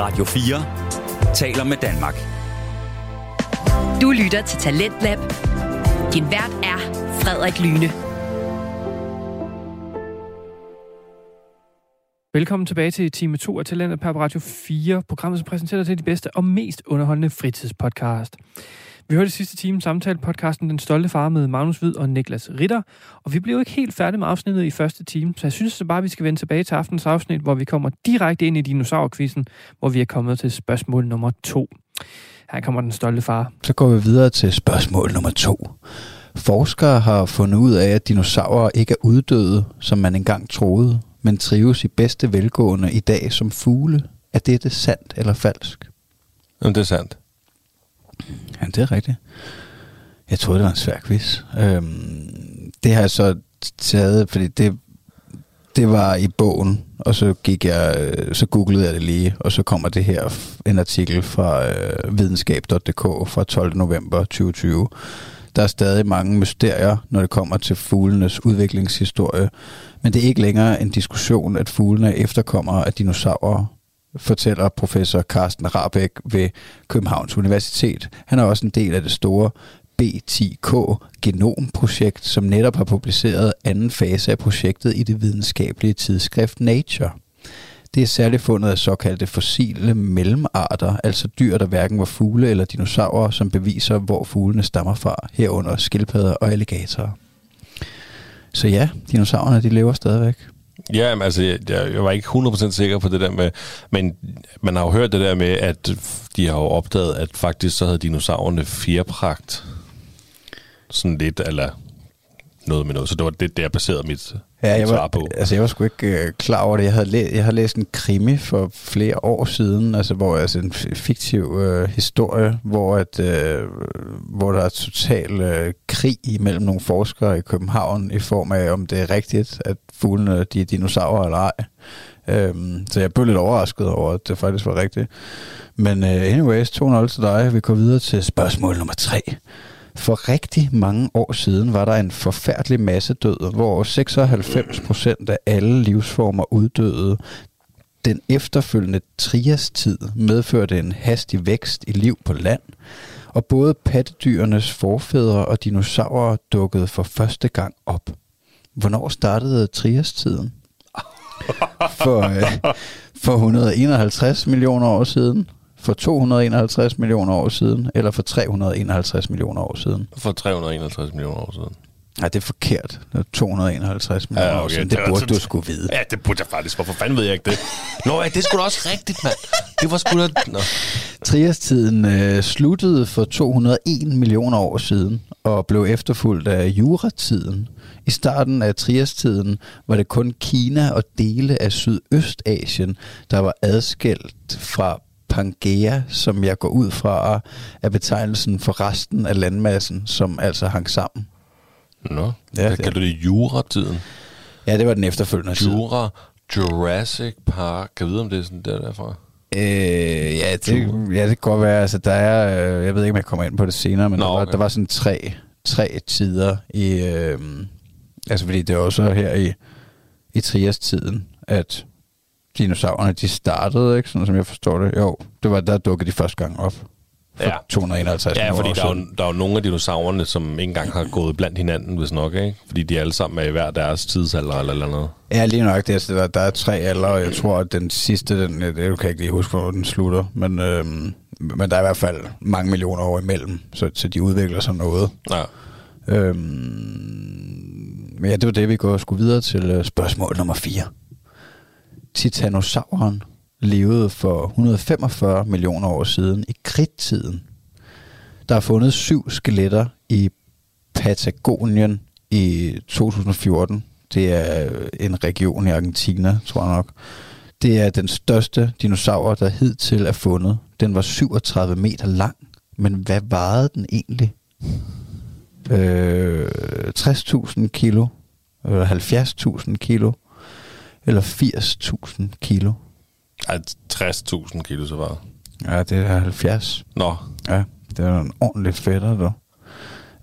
Radio 4 taler med Danmark. Du lytter til Talentlab. Din vært er Frederik Lyne. Velkommen tilbage til time 2 af Talentet på Radio 4, programmet som præsenterer til de bedste og mest underholdende fritidspodcast. Vi hørte i sidste time samtale podcasten Den Stolte Far med Magnus Hvid og Niklas Ritter, og vi blev ikke helt færdige med afsnittet i første time, så jeg synes så bare, at vi skal vende tilbage til aftens afsnit, hvor vi kommer direkte ind i dinosaurquizzen, hvor vi er kommet til spørgsmål nummer to. Her kommer Den Stolte Far. Så går vi videre til spørgsmål nummer to. Forskere har fundet ud af, at dinosaurer ikke er uddøde, som man engang troede, men trives i bedste velgående i dag som fugle. Er dette sandt eller falsk? Jamen, det er sandt. Ja, det er rigtigt. Jeg troede, det var en svær quiz. Øhm, det har jeg så taget, fordi det, det var i bogen, og så gik jeg, øh, så googlede jeg det lige, og så kommer det her en artikel fra øh, videnskab.dk fra 12. november 2020. Der er stadig mange mysterier, når det kommer til fuglenes udviklingshistorie, men det er ikke længere en diskussion, at fuglene er efterkommere af dinosaurer, fortæller professor Carsten Rabeck ved Københavns Universitet. Han er også en del af det store B10K genomprojekt, som netop har publiceret anden fase af projektet i det videnskabelige tidsskrift Nature. Det er særligt fundet af såkaldte fossile mellemarter, altså dyr, der hverken var fugle eller dinosaurer, som beviser, hvor fuglene stammer fra, herunder skildpadder og alligatorer. Så ja, dinosaurerne de lever stadigvæk. Ja, men altså, jeg, jeg var ikke 100% sikker på det der med, men man har jo hørt det der med, at de har jo opdaget, at faktisk så havde dinosaurerne fjerpragt. Sådan lidt, eller noget med noget. Så det var det, der jeg baserede mit, Ja, mit jeg svar var, på. altså jeg var sgu ikke øh, klar over det. Jeg havde, læ- jeg havde læst en krimi for flere år siden, altså hvor altså en fiktiv øh, historie, hvor at øh, hvor der er total øh, krig imellem nogle forskere i København i form af om det er rigtigt at fuglene de er dinosaurer eller ej. Øhm, så jeg blev lidt overrasket over at det faktisk var rigtigt. Men øh, anyways, 2-0 til dig. Vi går videre til spørgsmål nummer 3. For rigtig mange år siden var der en forfærdelig masse død, hvor 96 procent af alle livsformer uddøde. Den efterfølgende triastid medførte en hastig vækst i liv på land, og både pattedyrenes forfædre og dinosaurer dukkede for første gang op. Hvornår startede triastiden? For, øh, for 151 millioner år siden, for 251 millioner år siden, eller for 351 millioner år siden. For 351 millioner år siden. Nej, det er forkert. Det er 251 millioner Ja, år okay. siden. Det Det burde sådan- du skulle vide. Ja, det burde jeg faktisk. Hvorfor fanden ved jeg ikke det? Nå, ja, det skulle da også rigtigt, mand. Det var sgu da... Nå. Triastiden øh, sluttede for 201 millioner år siden og blev efterfulgt af juratiden. I starten af triastiden var det kun Kina og dele af Sydøstasien, der var adskilt fra Pangea, som jeg går ud fra er betegnelsen for resten af landmassen, som altså hang sammen. Nå, Ja, det kalder det juratiden? Ja, det var den efterfølgende tid. Jura, Jurassic Park. Kan jeg vide, om det er sådan der derfra? Øh, ja, det, ja, det kan godt være. Altså, der er, øh, jeg ved ikke, om jeg kommer ind på det senere, men Nå, der, var, okay. der var sådan tre, tre tider i... Øh, altså, fordi det er også her i, i Trias-tiden, at dinosaurerne, de startede, ikke? Sådan som jeg forstår det. Jo, det var der dukkede de første gang op. For Ja. 251 Ja, fordi der er, jo, der er jo nogle af dinosaurerne, som ikke engang har gået blandt hinanden, hvis nok, ikke? Fordi de alle sammen er i hver deres tidsalder eller, eller noget. Ja, lige nok. Det, er, der, der er tre alder, og jeg tror, at den sidste, den, det kan jeg ikke lige huske, hvor den slutter. Men, øhm, men der er i hvert fald mange millioner år imellem, så, så de udvikler sig noget. Ja. Øhm, men ja, det var det, vi går skulle videre til øh, spørgsmål nummer 4. Titanosauren levede for 145 millioner år siden i kridttiden. Der er fundet syv skeletter i Patagonien i 2014. Det er en region i Argentina, tror jeg nok. Det er den største dinosaur, der hidtil er fundet. Den var 37 meter lang. Men hvad vejede den egentlig? Øh, 60.000 kilo? Eller 70.000 kilo? Eller 80.000 kilo? Ej, 60.000 kilo så var. Ja, det er 70. Nå, Ja, det er en ordentlig fætter, du.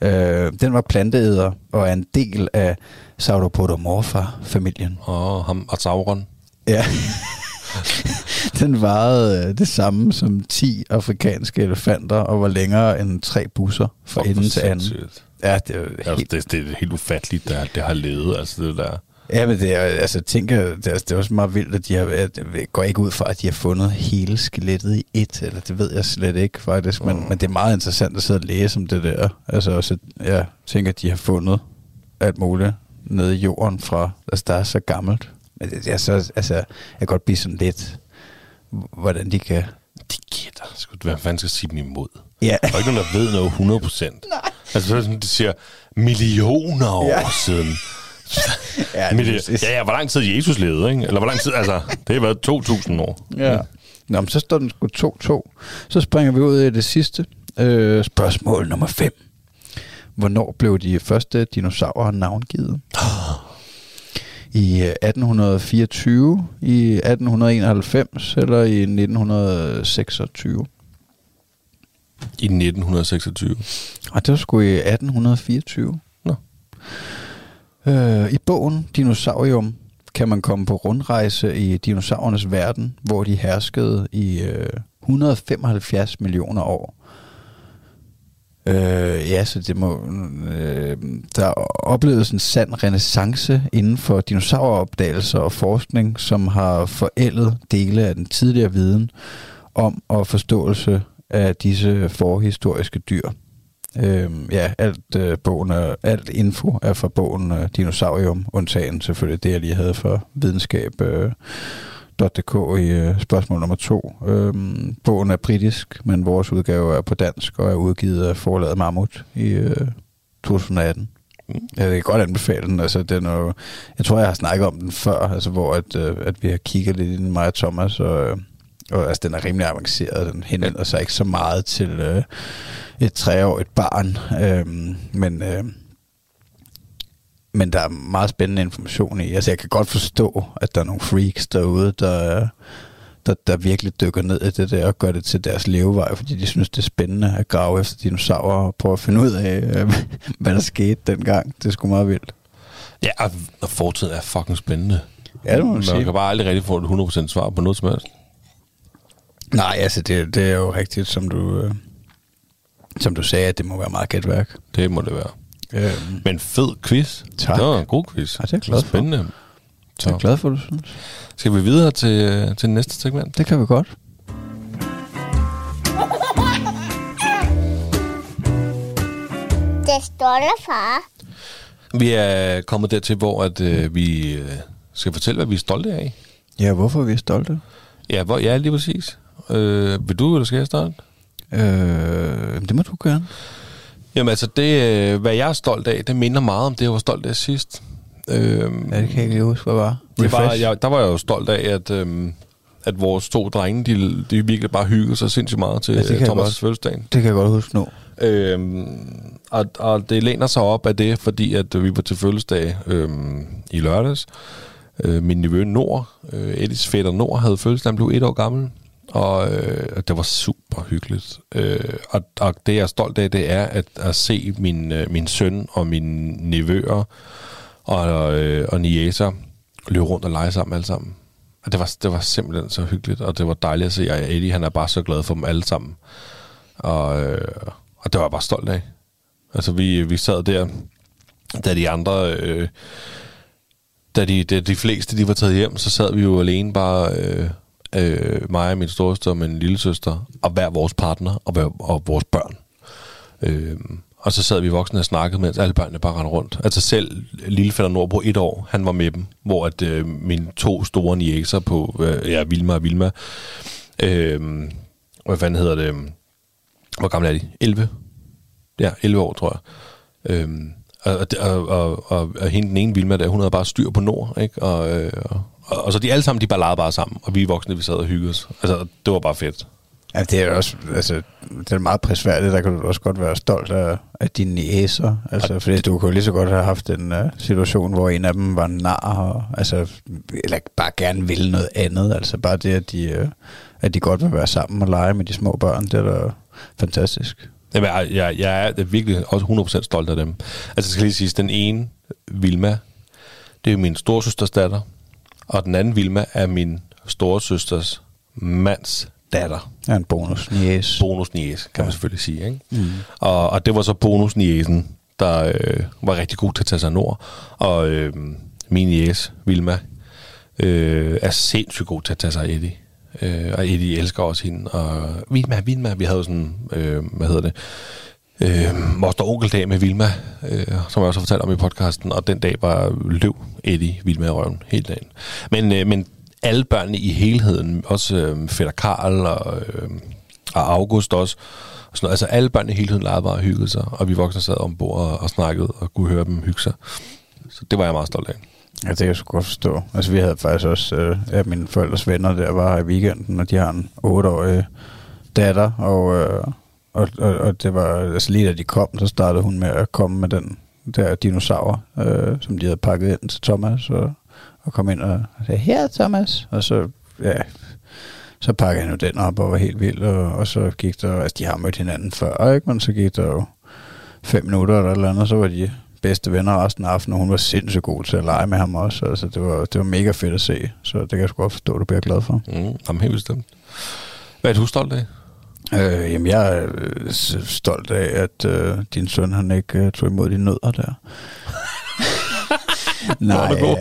Øh, den var planteæder og er en del af Sauropodomorpha-familien. og ham og Sauron. Ja. den varede øh, det samme som 10 afrikanske elefanter, og var længere end tre busser fra Fuck, ende til anden. Ja, det er Altså, helt... det, det er helt ufatteligt, der det har levet, altså det der. Ja, men det er, altså, tænker, det, er, det er også meget vildt, at de har, at jeg går ikke ud fra, at de har fundet hele skelettet i et, eller det ved jeg slet ikke faktisk, men, men det er meget interessant at sidde og læse om det der. Altså også, jeg tænker, at de har fundet alt muligt nede i jorden fra, altså der er så gammelt. Men det, er så, altså, jeg kan godt blive sådan lidt, hvordan de kan... De gætter. Skulle hvad fanden skal sige dem imod? Ja, Der er ikke nogen, der ved noget 100 procent. Nej. Altså, så det sådan, de siger millioner år Ja. siden. Ja, det, det, ja, ja, hvor lang tid Jesus levede, ikke? Eller hvor lang tid, altså, det har været 2.000 år. Ja. Nå, men så står den sgu 2-2. Så springer vi ud i det sidste. Øh, spørgsmål nummer 5. Hvornår blev de første dinosaurer navngivet? I øh, 1824, i 1891 eller i 1926? I 1926. Og det var sgu i 1824. Nå. Øh, I bogen Dinosaurium kan man komme på rundrejse i dinosaurernes verden, hvor de herskede i øh, 175 millioner år. Øh, ja, så det må... Øh, der opleves en sand renaissance inden for dinosauropdagelser og forskning, som har forældet dele af den tidligere viden om og forståelse af disse forhistoriske dyr. Øh, ja, alt, øh, bogen er, alt info er fra bogen øh, Dinosaurium, undtagen selvfølgelig det, jeg lige havde for videnskab. Øh, .dk i øh, spørgsmål nummer to. Øhm, bogen er britisk, men vores udgave er på dansk og er udgivet af forlaget Mammut i øh, 2018. Mm. Jeg kan godt anbefale den. Altså, den er jo, jeg tror, jeg har snakket om den før, altså, hvor at, øh, at vi har kigget lidt i den, mig og Thomas, og, øh, og altså, den er rimelig avanceret. Den henvender sig ikke så meget til øh, et treårigt barn, øh, men... Øh, men der er meget spændende information i. Altså, jeg kan godt forstå, at der er nogle freaks derude, der, der, der virkelig dykker ned i det der og gør det til deres levevej, fordi de synes, det er spændende at grave efter dinosaurer og prøve at finde ud af, øh, hvad der skete dengang. Det er sgu meget vildt. Ja, og, fortiden er fucking spændende. Ja, det må man Man sige. kan bare aldrig rigtig få et 100% svar på noget som helst. Nej, altså, det, det er jo rigtigt, som du, øh, som du sagde, at det må være meget gætværk. Det må det være. Øhm, Men fed quiz. Tak. Det var en god quiz. Ja, det er jeg glad for. Spændende. så er jeg Så glad for, du synes. skal vi videre til, øh, til næste segment. Det kan vi godt. Det stolte far. Vi er kommet dertil, hvor at, øh, vi øh, skal fortælle, hvad vi er stolte af. Ja, hvorfor er vi stolte? Ja, hvor, ja lige præcis. Øh, vil du, eller skal jeg starte? Øh, det må du gerne. Jamen altså, det, øh, hvad jeg er stolt af, det minder meget om det, jeg var stolt af sidst. Øh, Ja, det kan jeg ikke huske, hvad var. det var, jeg, der var jeg jo stolt af, at, øhm, at vores to drenge, de, de virkelig bare hyggede sig sindssygt meget til Ja, jeg Thomas' fødselsdag. Det kan jeg godt huske nu. Øhm, og, og det læner sig op af det, fordi at vi var til fødselsdag øhm, i lørdags. Øh, min nevø Nord, øh, Edis fætter Nord, havde fødselsdag, han blev et år gammel. Og øh, det var super hyggeligt. Øh, og, og det jeg er stolt af, det er at, at se min, øh, min søn og mine nevøer og, øh, og niæser løbe rundt og lege sammen alle sammen. Og det var, det var simpelthen så hyggeligt, og det var dejligt at se. Og Eddie, han er bare så glad for dem alle sammen. Og, øh, og det var jeg bare stolt af. Altså, vi, vi sad der, da de andre... Øh, da de, da de fleste de var taget hjem, så sad vi jo alene bare... Øh, øh, mig og min storesøster og min lille søster, og hver vores partner og, hver, og vores børn. Øh, og så sad vi voksne og snakkede, mens alle børnene bare rendte rundt. Altså selv lillefætter Nordbro et år, han var med dem, hvor at øh, mine to store niæser på, øh, ja, Vilma og Vilma, øh, hvad fanden hedder det, hvor gamle er de? 11? Ja, 11 år, tror jeg. Øhm, og, og, og, og, og, og hende den ene Vilma der, hun havde bare styr på Nord, ikke? Og, øh, og, og så de alle sammen, de bare legede bare sammen, og vi voksne, vi sad og hyggede os. Altså, det var bare fedt. Ja, det er også, altså, det er meget prisværdigt, der kan du også godt være stolt af, af dine næser. Altså, fordi du kunne lige så godt have haft en uh, situation, hvor en af dem var nar, og, altså, eller bare gerne ville noget andet. Altså bare det, at de, uh, at de godt vil være sammen og lege med de små børn, det er da fantastisk. Jamen, jeg, jeg, jeg er virkelig også 100% stolt af dem. Altså, jeg skal lige sige, den ene, Vilma, det er jo min storsøsters datter, og den anden Vilma er min storesøsters mands datter. Ja, en bonus. Yes. Bonusniæs, kan man selvfølgelig sige. Ikke? Mm. Og, og det var så bonusniæsen, der øh, var rigtig god til at tage sig nord. Og øh, min jæs, Vilma, øh, er sindssygt god til at tage sig af Eddie. Øh, og Eddie elsker også hende. Og Vilma, Vilma, vi havde sådan, øh, hvad hedder det, øh, moster onkeldag med Vilma, øh, som jeg også har fortalt om i podcasten, og den dag var løv Eddie Vilma i røven hele dagen. Men, øh, men alle børnene i helheden, også øh, fætter Karl og, øh, og August også, og sådan noget. altså alle børnene i helheden legede bare og hyggede sig, og vi voksne sad ombord og, og snakkede og kunne høre dem hygge sig. Så det var jeg meget stolt af. Ja, det kan jeg sgu godt forstå. Altså, vi havde faktisk også, øh, ja, mine forældres venner der var her i weekenden, og de har en 8-årig datter, og, øh, og, og, og det var, altså lige da de kom, så startede hun med at komme med den der dinosaur, øh, som de havde pakket ind til Thomas, og, og kom ind og sagde, her Thomas, og så, ja, så pakkede han jo den op og var helt vild, og, og så gik der, altså de har mødt hinanden før, ikke? men så gik der jo fem minutter eller et eller andet, så var de bedste venner resten af aftenen, og hun var sindssygt god til at lege med ham også. Altså, det var, det var mega fedt at se, så det kan jeg sgu godt forstå, at du bliver glad for. Mm, jamen helt bestemt. Hvad er du stolt af? Øh, jamen, jeg er øh, stolt af, at øh, din søn, han ikke øh, tog imod de nødder der. nej, øh,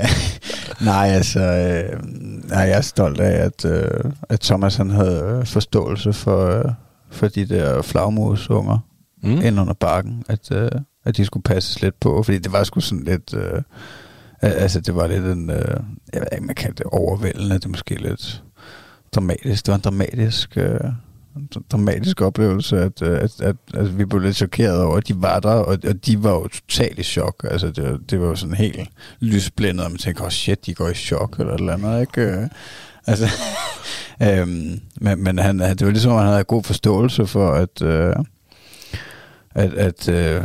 nej, altså, øh, nej, jeg er stolt af, at, øh, at Thomas han havde øh, forståelse for, øh, for de der flagmusunger Mm. ind under bakken, at, øh, at de skulle passes lidt på, fordi det var sgu sådan lidt, øh, al- altså det var lidt en, øh, jeg ved ikke, man kan det overvældende, det er måske lidt dramatisk, det var en dramatisk, øh, dramatisk oplevelse, at, øh, at, at, at vi blev lidt chokeret over, at de var der, og, og de var jo totalt i chok, altså det, var- det var jo sådan helt lysblændet, og man tænkte, oh shit, de går i chok, eller et eller andet, ikke? Øh, altså, øhm, men, men han, det var ligesom, at han havde god forståelse for, at, øh, at, at, øh,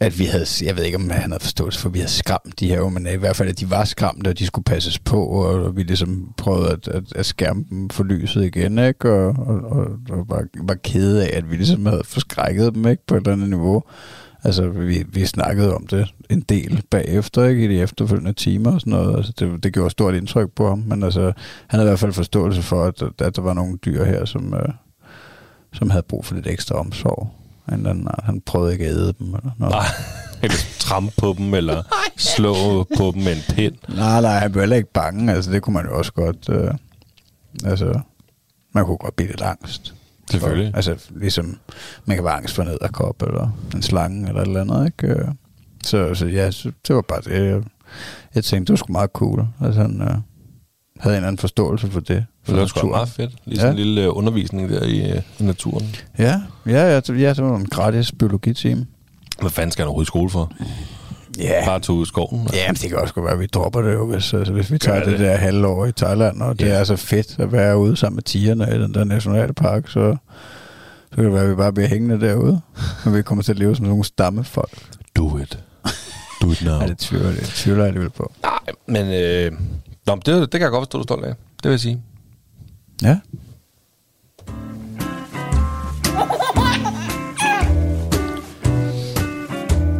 at vi havde, jeg ved ikke, om han havde forståelse for, at vi havde skræmt de her, men i hvert fald, at de var skræmte, og de skulle passes på, og vi ligesom prøvede at, at, at skærme dem for lyset igen, ikke? Og, og, og, og var, var kede af, at vi ligesom havde forskrækket dem, ikke? På et eller andet niveau. Altså, vi, vi snakkede om det en del bagefter, ikke? I de efterfølgende timer og sådan noget. Altså, det, det gjorde stort indtryk på ham, men altså, han havde i hvert fald forståelse for, at, at der var nogle dyr her, som, øh, som havde brug for lidt ekstra omsorg. En eller anden art. Han prøvede ikke at æde dem eller noget. Nej, eller trampe på dem, eller slå på dem med en pind. Nej, nej, han blev heller ikke bange. Altså, det kunne man jo også godt... Øh, altså, man kunne godt blive lidt angst. Selvfølgelig. For, altså, ligesom, man kan være angst for en æderkop, eller en slange, eller et eller andet, ikke? Øh, Så, så ja, så, det var bare det. Jeg, jeg tænkte, det var sgu meget cool. Altså, han øh, havde en eller anden forståelse for det. For Det var sgu meget fedt. Lige sådan Ja. en lille øh, undervisning der i, øh, i naturen. Ja, ja, ja, ja, det var en gratis biologitime. Hvad fanden skal han overhovedet i skole for? Ja, Bare tage ud i skoven? Ja, men det kan også godt være, at vi dropper det jo, hvis, altså, hvis vi tager det. det. der halvår i Thailand, og det Ja. er så fedt at være ude sammen med tigerne i den der nationalpark, så, så kan det være, at vi bare bliver hængende derude, og vi kommer til at leve som nogle stammefolk. Do it. Do it now. Ja, det tvivler, det tvivler jeg alligevel på. Nej, men øh, nå, men det, det kan jeg godt forstå, du er stolt af. Det vil jeg sige. Ja.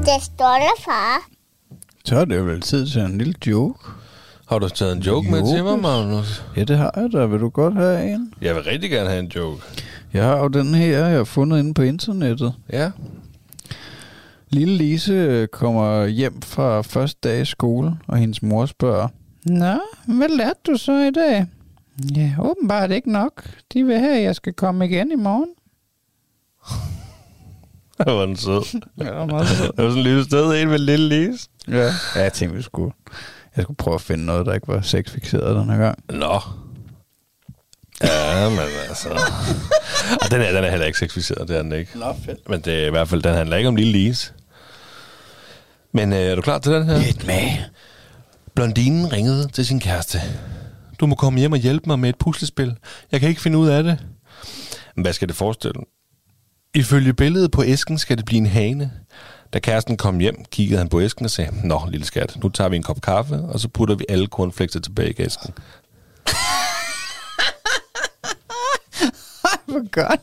Det stolte far. Så er det jo vel tid til en lille joke. Har du taget en joke med til mig, Magnus? Ja, det har jeg da. Vil du godt have en? Jeg vil rigtig gerne have en joke. Jeg har jo den her, jeg har fundet inde på internettet. Ja. Lille Lise kommer hjem fra første dag i skole, og hendes mor spørger, Nå, hvad lærte du så i dag? Ja, åbenbart ikke nok. De vil have, at jeg skal komme igen i morgen. Det var den sød. Ja, det var meget. Det var sådan et lille sted, en med lille lis. Ja. ja, jeg tænkte, vi skulle, jeg skulle prøve at finde noget, der ikke var sexfixeret den her gang. Nå. Ja, men altså... Og den her, den er heller ikke sexificeret, det er den ikke. Nå, fedt. Men det er i hvert fald, den handler ikke om lille Lise. Men øh, er du klar til den her? Lidt med. Blondinen ringede til sin kæreste. Du må komme hjem og hjælpe mig med et puslespil. Jeg kan ikke finde ud af det. Men hvad skal det forestille? Ifølge billedet på æsken skal det blive en hane. Da kæresten kom hjem, kiggede han på æsken og sagde, Nå, lille skat, nu tager vi en kop kaffe, og så putter vi alle cornflakser tilbage i æsken. Hvor godt.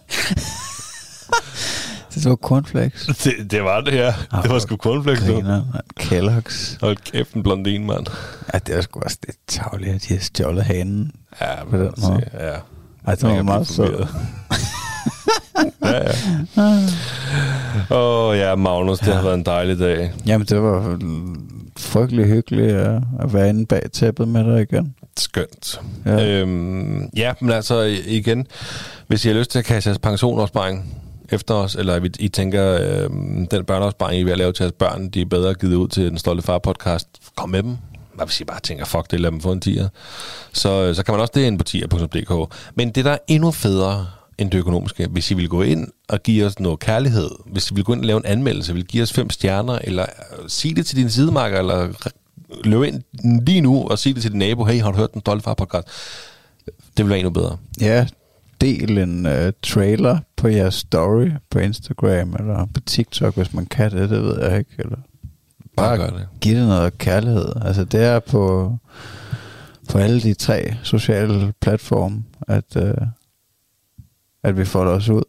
Det var cornflakes. Det, det var det her. Det var sgu cornflakes. Griner. Kellogg's. Hold kæft, en blondin, mand. Ja, det er sgu også lidt tavligt, at de har stjålet hanen Ja, På den altså, måde. Ja. Ej, det var meget sødt. ja, ja. Åh oh, ja, Magnus, det har været en dejlig dag. Jamen, det var frygtelig hyggeligt at, at være inde bag tæppet med dig igen. Skønt. Ja. Ja. Øhm, ja, men altså igen, hvis I har lyst til at kaste jeres pensionopsparing efter os, eller I, I tænker, øh, den børneopsparing, I er ved at lave til jeres børn, de er bedre givet ud til den stolte far podcast, kom med dem. Hvad hvis I bare tænker, fuck det, lad dem få en tier. Så, øh, så kan man også det ind på tier.dk. Men det, der er endnu federe end det økonomiske, hvis I vil gå ind og give os noget kærlighed, hvis I vil gå ind og lave en anmeldelse, vil give os fem stjerner, eller øh, sig det til din sidemarker, eller løb ind lige nu og sig det til din nabo, hey, har du hørt den stolte far podcast? Det vil være endnu bedre. Ja, del en uh, trailer på jeres story på Instagram eller på TikTok, hvis man kan det, det ved jeg ikke. Eller Bare bare det. giv det noget kærlighed. Altså det er på, på alle de tre sociale platforme, at, uh, at vi får det også ud.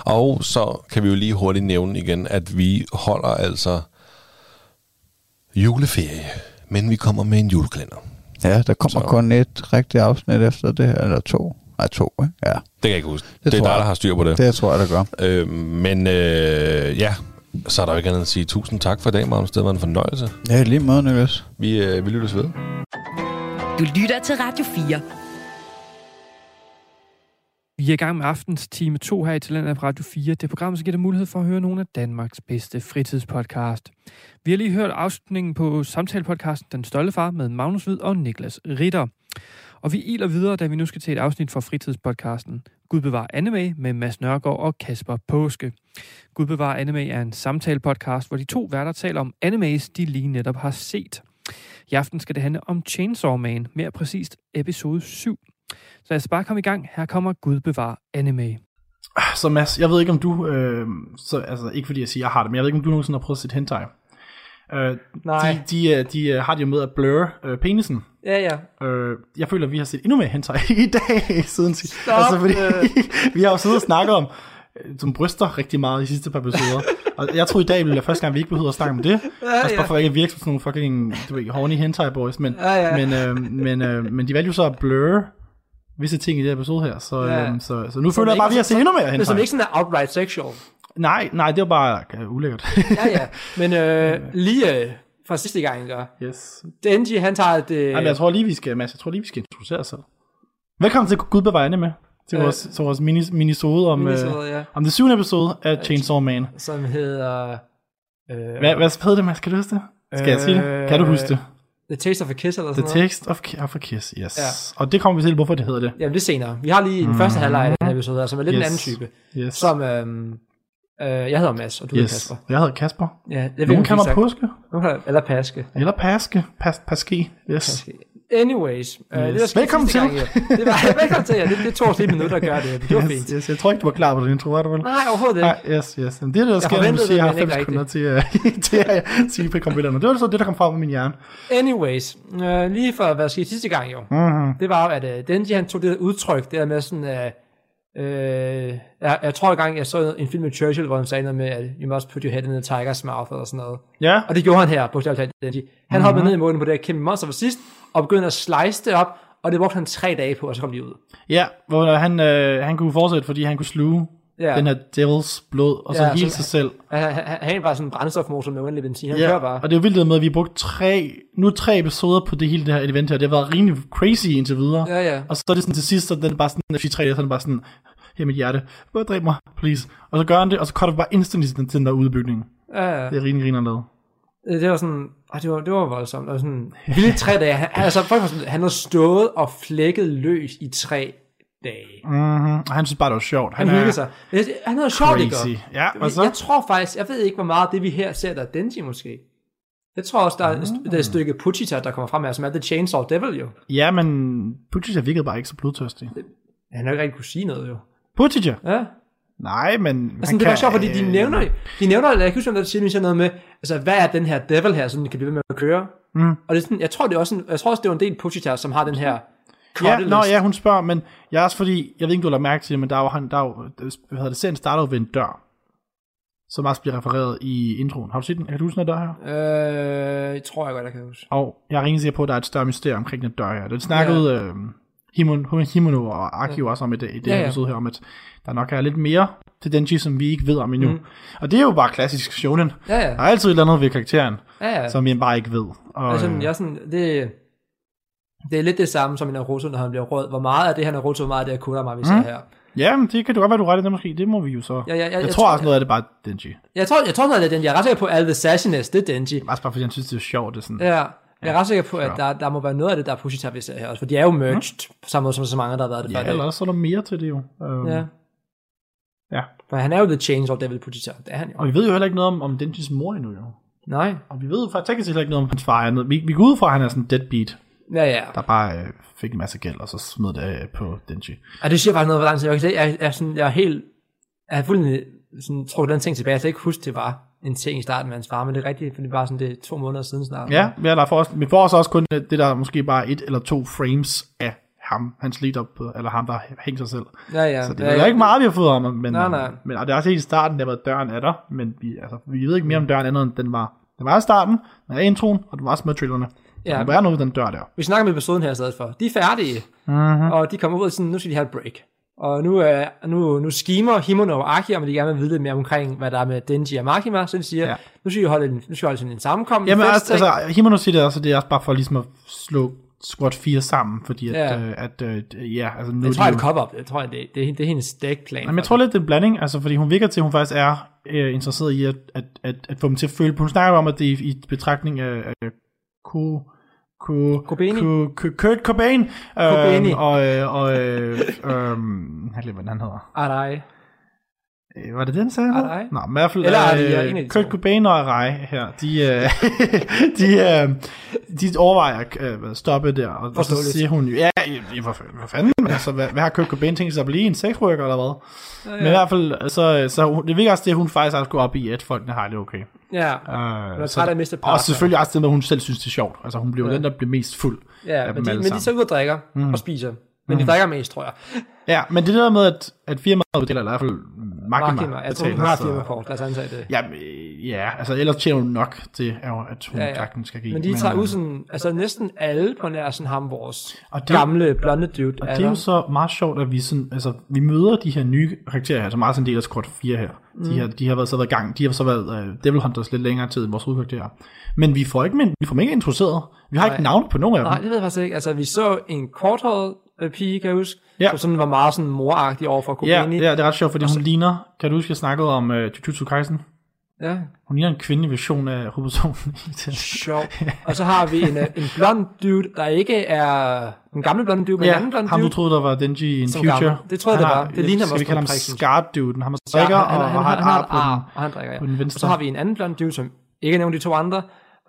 Og så kan vi jo lige hurtigt nævne igen, at vi holder altså juleferie, men vi kommer med en julekalender. Ja, der kommer Så- kun et rigtigt afsnit efter det eller to. Nej, to, ikke? Ja, Det kan jeg ikke huske. Det, Det er dig, jeg. der har styr på det. det tror jeg, der gør. Øh, men øh, ja, så er der jo ikke andet at sige tusind tak for i dag, Magnus. Det var en fornøjelse. Ja, lige måde, Niklas. Vi, øh, vi lyttes ved. Du lytter til Radio 4. Vi er i gang med aftens time 2 her i Talent af Radio 4. Det program, som giver dig mulighed for at høre nogle af Danmarks bedste fritidspodcast. Vi har lige hørt afslutningen på samtalepodcasten Den Stolte Far med Magnus Hvid og Niklas Ritter. Og vi iler videre, da vi nu skal til et afsnit fra fritidspodcasten Gud bevar anime med Mads Nørgaard og Kasper Påske. Gud bevar anime er en samtalepodcast, hvor de to værter taler om animes, de lige netop har set. I aften skal det handle om Chainsaw Man, mere præcist episode 7. Så lad os bare komme i gang. Her kommer Gud bevar anime. Ah, så Mads, jeg ved ikke om du, øh, så, altså ikke fordi jeg siger, jeg har det, men jeg ved ikke om du nogensinde har prøvet at se hentai. Øh, Nej. De, de, øh, de øh, har det jo med at blur øh, penisen. Ja, ja. Øh, jeg føler, at vi har set endnu mere hentai i dag siden sidst. Stop, Altså, fordi vi har jo siddet og snakket om øh, som bryster rigtig meget i de sidste par episoder. og jeg tror i dag bliver første gang, vi ikke behøver at snakke om det. Ja, altså bare for ikke at virke som sådan nogle fucking, du ved horny hentai boys. Men, Ja, ja. men, øh, men, øh, men de valgte jo så at blur visse ting i det her episode her. Så, Ja. øh, så, så nu føler jeg bare, at vi har set endnu mere Men hentai. som ikke sådan er outright sexual. Nej, nej, det var bare øh, ulækkert. Ja, ja. Men øh, lige øh, fra sidste gang, der. yes. Denji, han tager et... Øh, Jamen, jeg tror lige, vi skal, Mads, jeg tror lige, vi skal introducere os selv. Velkommen til Gud bevarer med til Øh, vores, til vores mini, minisode om, øh, minisode, ja. om det syvende episode af Chainsaw Man. som hedder... Øh, Hvad, hvad hed det, Mads? Kan du huske det? Skal jeg sige det? Kan du huske det? The Taste of a Kiss eller The sådan noget? Text of, of a Kiss, yes. Ja. Og det kommer vi til, hvorfor det hedder det. Jamen, det er senere. Vi har lige den første halvleg af den her episode, her, som er lidt Yes. en anden type. Yes. Som, øhm, øh, jeg hedder Mads, og du yes. yes. hedder Kasper. Jeg hedder Kasper. Ja, jeg Nogen kalder mig Påske. Eller Paske. Eller Paske. Pas, paske. Yes. Anyways. Øh, det, der Velkommen til. Gang, det var, velkommen til, ja. Det, det tog os lige et minut at gøre det. Det var Yes, fint. yes. Jeg tror ikke, du var klar på den intro, var du vel? Nej, overhovedet ikke. Nej, yes, yes. Men det er det, der sker, når du siger, det, jeg har ikke 5 sekunder til, at- til at sige på kompillerne. Det var så det, der kom frem med min hjerne. Anyways, øh, lige for hvad der skete sidste gang jo, mm-hmm. det var jo, at øh, Denji han tog det der udtryk, det der med sådan, øh, øh, jeg, jeg tror engang, jeg så en film med Churchill, hvor han sagde noget med, at you must put your head in the tiger's mouth, eller sådan noget. Ja, Og det gjorde han her, bogstaveligt talt. Han Mhm. mm-hmm. hoppede ned i målen på det her kæmpe monster for sidst, og begyndte at slice det op, og det brugte han tre dage på, og så kom de ud. ja hvor han, øh, han kunne fortsætte, fordi han kunne sluge Ja. den her devils blod, og så Ja, hele sig selv. Han, han, han, han var sådan en brændstofmotor med uendelig benzin. Han Ja, kører bare. og det er jo vildt det med, at vi har brugt tre, nu tre episoder på det hele det her event her. Det har været rimelig crazy indtil videre. Ja, ja. Og så er det sådan til sidst, så den er bare sådan, efter de tre så er den bare sådan, her er mit hjerte, bare dræb mig, please. Og så gør han det, og så cutter vi bare instantly til den, til den der udbygning. Ja, ja. Det er rimelig griner lavet. Øh, Det var sådan, ej, det var, det var voldsomt. Og sådan, vildt tre dage. Han, altså, folk var sådan, han havde stået og flækket løs i tre dage. Mm-hmm. Og han synes bare, det var sjovt. Han hyggede sig. Han havde sjovt, ikke? Ja, og så? jeg tror faktisk, jeg ved ikke, hvor meget det vi her ser, der er Denji måske. Jeg tror også, der er, Ah. der er et stykke Puchita, der kommer frem her, som er The Chainsaw Devil jo. Ja, men Buttigieg virkede bare ikke så blodtørstig. Han har ikke rigtig kunne sige noget jo. Buttigieg? Ja. Nej, men... Altså, det er bare sjovt, fordi de nævner, de nævner, jeg kan huske, om der siger noget med, altså, hvad er den her devil her, så den kan blive ved med at køre? Mm. Og det er sådan, jeg tror, det er også sådan, jeg tror også, det er en del Puchita, som har den her Ja, nå, ja, hun spørger, men jeg er også fordi, jeg ved ikke, du har mærke til det, men der er jo, han, der er jo, hvad hedder det, serien starter jo ved en dør, som også bliver refereret i introen. Har du set den? Kan du huske den dør her? Øh, jeg tror jeg godt, jeg kan huske. Og jeg er rimelig sikker på, at der er et større mysterium omkring den dør her. Den snakkede, ja. øh, Himono, Himono og Aki ja. også om i det, i det Ja, ja, ja. ja. episode her, om at der nok er lidt mere til Denji, som vi ikke ved om endnu. Mm. Og det er jo bare klassisk shonen. Ja, ja. Der er altid et eller andet ved karakteren, Ja, ja. som vi bare ikke ved. Og, Altså, øh, jeg sådan, det, det er lidt det samme som i Naruto, når han bliver rød. Hvor meget af det her Naruto, hvor meget af det er Kurama, vi ser Mm. her. Ja, men det kan du godt være, du er ret i det måske. Det må vi jo så. Ja, ja, ja, jeg, jeg tror tror- også noget af det bare er Denji. Jeg tror, jeg tror noget af det, den. Jeg er ret sikker på, at all the sassiness, det er Denji. Også bare fordi han synes, det er sjovt. Det er sådan, Ja, jeg er ret sikker på, at der, der må være noget af det, der er ser her også. For de er jo merged, på samme måde som så mange, der har været det før. ja dag. eller også er der mere til det jo. Um, Ja. Ja. For han er jo the change of Devil Pushita. Det er han jo. Og vi ved jo heller ikke noget om, om Denjis mor endnu jo. Nej. Og vi ved faktisk set heller ikke noget om hans far. Vi, vi går ud fra, at han er sådan en deadbeat, Ja, ja. der bare øh, fik en masse gæld, og så smed det af på Denji. Og det siger faktisk noget, hvor lang tid. Jeg, jeg, jeg, er sådan, jeg er helt... Jeg har fuldstændig sådan, trukket den ting tilbage. Jeg kan ikke huske, det var en ting i starten med hans far, men det er rigtigt, for det var sådan, det er to måneder siden snart. Ja, er der for os, vi får også, kun det der måske bare et eller to frames af ham, hans lead up, eller ham, der hænger sig selv. ja, ja. Så det ja, er ja. jo ikke meget, vi har fået om ham, men, Nej, nej. men og det er også helt i starten, der var døren er der, men vi, altså, vi ved ikke mere om døren andet, end den var. Den var i starten, den i introen, og den var også med trailerne. Ja. Der er noget den dør der. Vi snakker med episoden her i stedet for. De er færdige, Mhm. mm-hmm. og de kommer ud og sådan, nu skal de have et break. Og nu, er, nu, nu schemer Himono og Aki, om de gerne vil vide lidt mere omkring, hvad der er med Denji og Makima, så de siger, ja. Nu skal vi holde en, nu skal vi holde sådan en sammenkomst. Jamen en altså, festting. altså Himono siger det også, det er også bare for ligesom at slå squad 4 sammen, fordi at, Ja. øh, at øh, ja, altså nu jeg er tror, det cover up. Jeg tror, det, det, det, er- det er hendes dækplan. Jamen, jeg tror lidt, det er en blanding, altså, fordi hun virker til, at hun faktisk er øh, interesseret i at, at, at, at få dem til at føle på. Hun snakker om, at det er i, i betragtning af, af Ko, Ko, Cobaini? Ko, Ko, Kurt Cobain. Øhm, og, øh, og øh, øhm, jeg glemmer, hvad han hedder. Arai. Øh, Var det den, sagde? Arai? Nå, i hvert fald, Eller Arai, ja, øh, de Kurt. Cobain og Arai her, de, øh, de, øh, de overvejer øh, at stoppe der, og, og så siger hun jo, ja, ja for, for fanden, altså, hvad, hvad har Kurt Cobain tænkt sig at blive, en sexworker eller hvad? Ja, ja. Men i hvert fald, så, så hun- det virker også det, at hun faktisk også går op i, at folkene har det okay. Ja, Øh, er så- træt af at miste og partner. selvfølgelig også det, at hun selv synes, det er sjovt. Altså, hun bliver Ja. den, der bliver mest fuld. ja af men, de, men de tager ud og drikker mm. og spiser. Men de drikker mest, tror jeg. Ja, men det der med, at, at firmaet betaler, eller i hvert fald Makima. Jeg tror, hun har firmakort. Lad os antage det. Ja, ja, altså ellers tjener hun nok til, at hun Ja, ja, skal give. Men de tager ud sådan, altså næsten alle på nær sådan ham, vores Og det- gamle blonde dude. Og det er jo så meget sjovt, at vi, sådan, altså, vi møder de her nye karakterer her, som er meget sådan en del af Squad 4 her. Mm. De, her, de har været, så været i gang, de har så været uh, Devil Hunters lidt længere tid vores hovedkarakterer. Men vi får ikke, men, vi får ikke introduceret. Vi har Nej. ikke navn på nogen af dem. Nej, det ved jeg faktisk ikke. Altså, vi så en korthåret øh, pige, kan jeg huske, Ja. som sådan var meget sådan moragtig over for Ja, Kobeni. ja, det er ret sjovt, fordi hun ligner, kan du huske, jeg snakkede om uh, Jujutsu Kaisen? ja. Hun ligner en kvindelig version af hovedpersonen. i den. Sjov. Og så har vi en, øh, en blond dude, der ikke er den gamle blonde dude, men en ja, anden blond ham du dude. troede, der var Denji in Som Future. gammel. Det troede jeg, Han det var. Det ligner Skal også vi kalde ham på priksen. Scar Dude? Han har strikker, Ja, og, og har et ar på den. ar, og han drikker, ja. på den Og venstre. så har vi en anden blond dude, som ikke nævnt de to andre.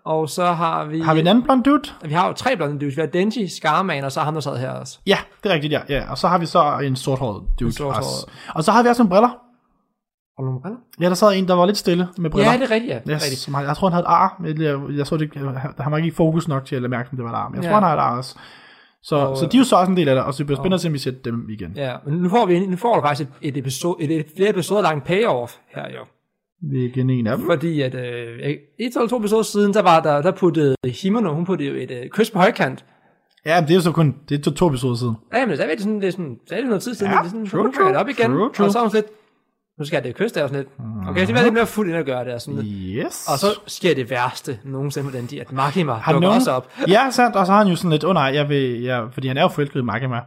Og så har vi... Har vi en anden blond dude? Vi har jo tre blonde dudes. Vi har Denji, Scarman, og så ham, der sad her også. Ja, det er rigtigt, ja. ja. Og så har vi så en sorthåret dude sorthåret. også. Og så har vi også nogle briller. Og nogle briller? Ja, der sad en, der var lidt stille med briller. Ja, det er rigtigt, ja. Det er Yes, rigtigt. han, jeg tror, han havde et ar. Jeg, jeg så det, han var ikke i fokus nok til at mærke, om det var et ar. Men jeg Ja. tror, han har et ar også. Så, Og- så de er jo så også en del af det, og så det bliver spændende at se, om vi ser dem igen. Ja, men nu får vi nu får du faktisk et, et, episode, et, et flere episoder langt payoff her jo. Hvilken en af dem? Fordi at øh, et eller to episoder siden, der var der, der puttede Himono, hun puttede jo et øh, kys på højkant. Ja, men det er jo så kun det er to, to episoder siden. Ja, men så er det sådan, det er sådan, så er det noget tid siden, Ja, det er sådan, true, det op true, igen, true, true. og så er hun sådan lidt, nu skal jeg det kys der, og sådan lidt, okay, så bliver lidt mere fuld ind at gøre det, og sådan lidt. Yes. Og så sker det værste nogensinde med den, de, at Makima har dukker nogen, også op. Ja, sandt. Og så har han jo sådan lidt, åh oh, nej, jeg vil, jeg, fordi han er jo forelsket i Makima.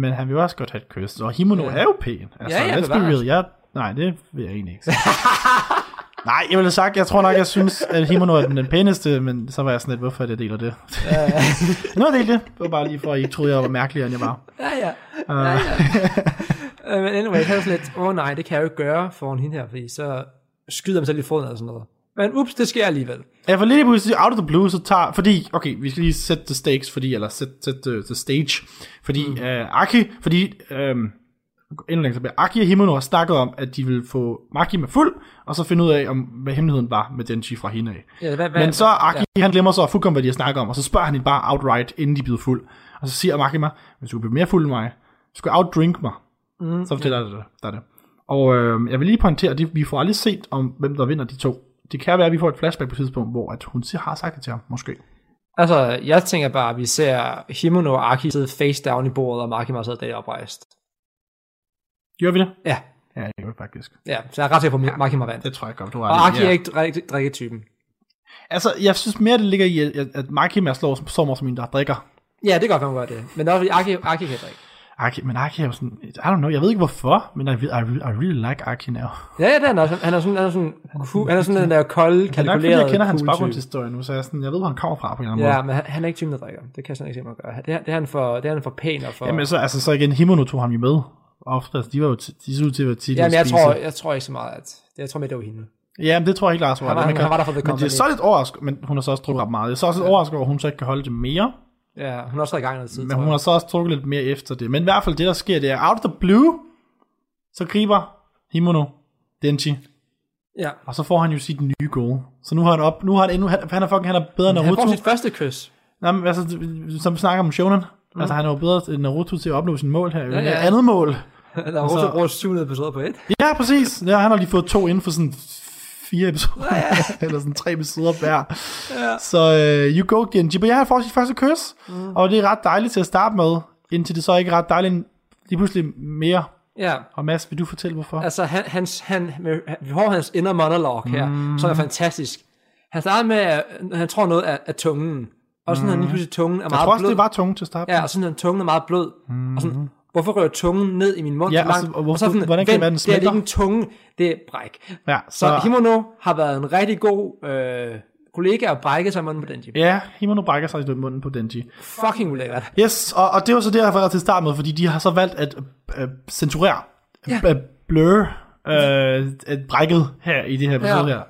Men han vil også godt have et kys. Og Himono Ja. er jo pæn. Altså, Ja, ja, let's be bevares. real. Jeg, nej, det vil jeg egentlig ikke sige. Nej, jeg ville have sagt, jeg tror nok, jeg synes, at Himono er den, den pæneste, men så var jeg sådan lidt, hvorfor er det, jeg deler det? nu har jeg delt det. Det var bare lige for, at I troede, jeg var mærkeligere, end jeg var. Ja, ja. ja, ja. Øh, Men anyway, jeg var sådan lidt, åh oh, nej, det kan jeg jo ikke gøre foran hende her, fordi så skyder man selv i foden eller sådan noget. Men ups, det sker alligevel. Ja, for lige pludselig, out of the blue, så tager, fordi, okay, vi skal lige sætte the stakes, fordi, eller sætte set the, the stage, fordi mm. uh, Aki, fordi, um, endnu længere tilbage, Aki og Himono har snakket om, at de vil få Maki med fuld, og så finde ud af, om, hvad hemmeligheden var med Denji fra hende af. Ja, hvad, hvad, Men så Aki, ja. han glemmer så fuldkommen, hvad de har snakket om, og så spørger han hende bare outright, inden de bliver fuld. Og så siger Maki mig, hvis du bliver mere fuld end mig, så skal du outdrink mig. Mm, så fortæller ja. det, der er det. Og øh, jeg vil lige pointere, at vi får aldrig set om, hvem der vinder de to. Det kan være, at vi får et flashback på et tidspunkt, hvor at hun har sagt det til ham, måske. Altså, jeg tænker bare, at vi ser Himono og Aki sidde face down i bordet, og Makima sidder der oprejst. Gjorde vi det? Ja, Ja, det gjorde vi faktisk. ja, så jeg er ret sikker på, at Makima vandt. Det tror jeg godt, du har Og ret i, Aki er ikke rigtig drikketypen. Altså, jeg synes mere, det ligger i, at, at Makima slår så meget som en, der drikker. Ja, det kan godt være, det. Men også Aki, Aki kan drikke. Aki, men Aki er jo sådan, I don't know, jeg ved ikke hvorfor, men I, I, I, really like Aki now. Ja, ja, det er han også. Han er sådan, han er sådan, cool, han er sådan den der kolde, Det er nok, kalkulerede, jeg kender hans cool baggrundshistorie nu, så jeg, er sådan, jeg ved, hvor han kommer fra på en eller anden Ja, måde. men han, han er ikke typen, der drikker. Det kan jeg sådan ikke se mig gøre. Det er, det er, han for, det er han for pæn og for... Jamen så, altså, så igen, Himono tog ham jo med. Ofte, altså, de var jo de så ud til at være tit Jamen, jeg tror, jeg tror ikke så meget, at... Det, jeg tror mere, det var hende. Ja, men det tror jeg ikke, Lars var. Han var- det, man han- han var der for the Men det er company. så lidt overrasket, men hun har så også drukket ret meget. Jeg er så også lidt overrasket over, at hun så ikke kan holde det mere. Ja, hun har også været i gang noget tid, Men hun har så også drukket lidt mere efter det. Men i hvert fald det, der sker, det er out of the blue, så griber Himono Denji, Ja. og så får han jo sit nye goal. Så nu har han op, nu har han endnu, han, han er fucking, han er bedre end Han Naruto. får sit første kys. Nej, men altså, som vi snakker om Shonen, mm. altså han er jo bedre end Naruto til at opnå sin mål her. Ja, ja. ja. Andet mål. Der er så- også bruger 700 episoder på et. Ja, præcis. Ja, han har lige fået to inden for sådan fire episoder. Ja, ja. Eller sådan tre episoder hver. Ja. Så uh, you go, Genji. Men ja, han får sit første kys. Mm. Og det er ret dejligt til at starte med. Indtil det så ikke er ret dejligt lige pludselig mere. Ja, Og Mads, vil du fortælle hvorfor? altså han, hans, han, vi får hans inner monologue her, mm. som er fantastisk. Han starter med, at han tror noget af, af tungen. Og sådan, mm. han lige pludselig tungen er jeg meget tror også, blød. det var tungt til at starte Ja, og sådan, at tungen er meget blød. Mm. Og sådan, hvorfor rører tungen ned i min mund Ja, og langt? så- og hvorfor- så sådan, hvordan kan det "Vent, være, den Det er smelter?" ikke en tunge, det er bræk. Ja, Så, så, Himono har været en rigtig god øh, kollega og brækket sig i munden på Denji. ja, Himono brækker sig i munden på Denji. Fucking ulækkert. Yes, og, og det var så det, jeg har til start med, fordi de har så valgt at øh, censurere, Ja. ja. blur, øh, at brækket her i det her episode Ja. her.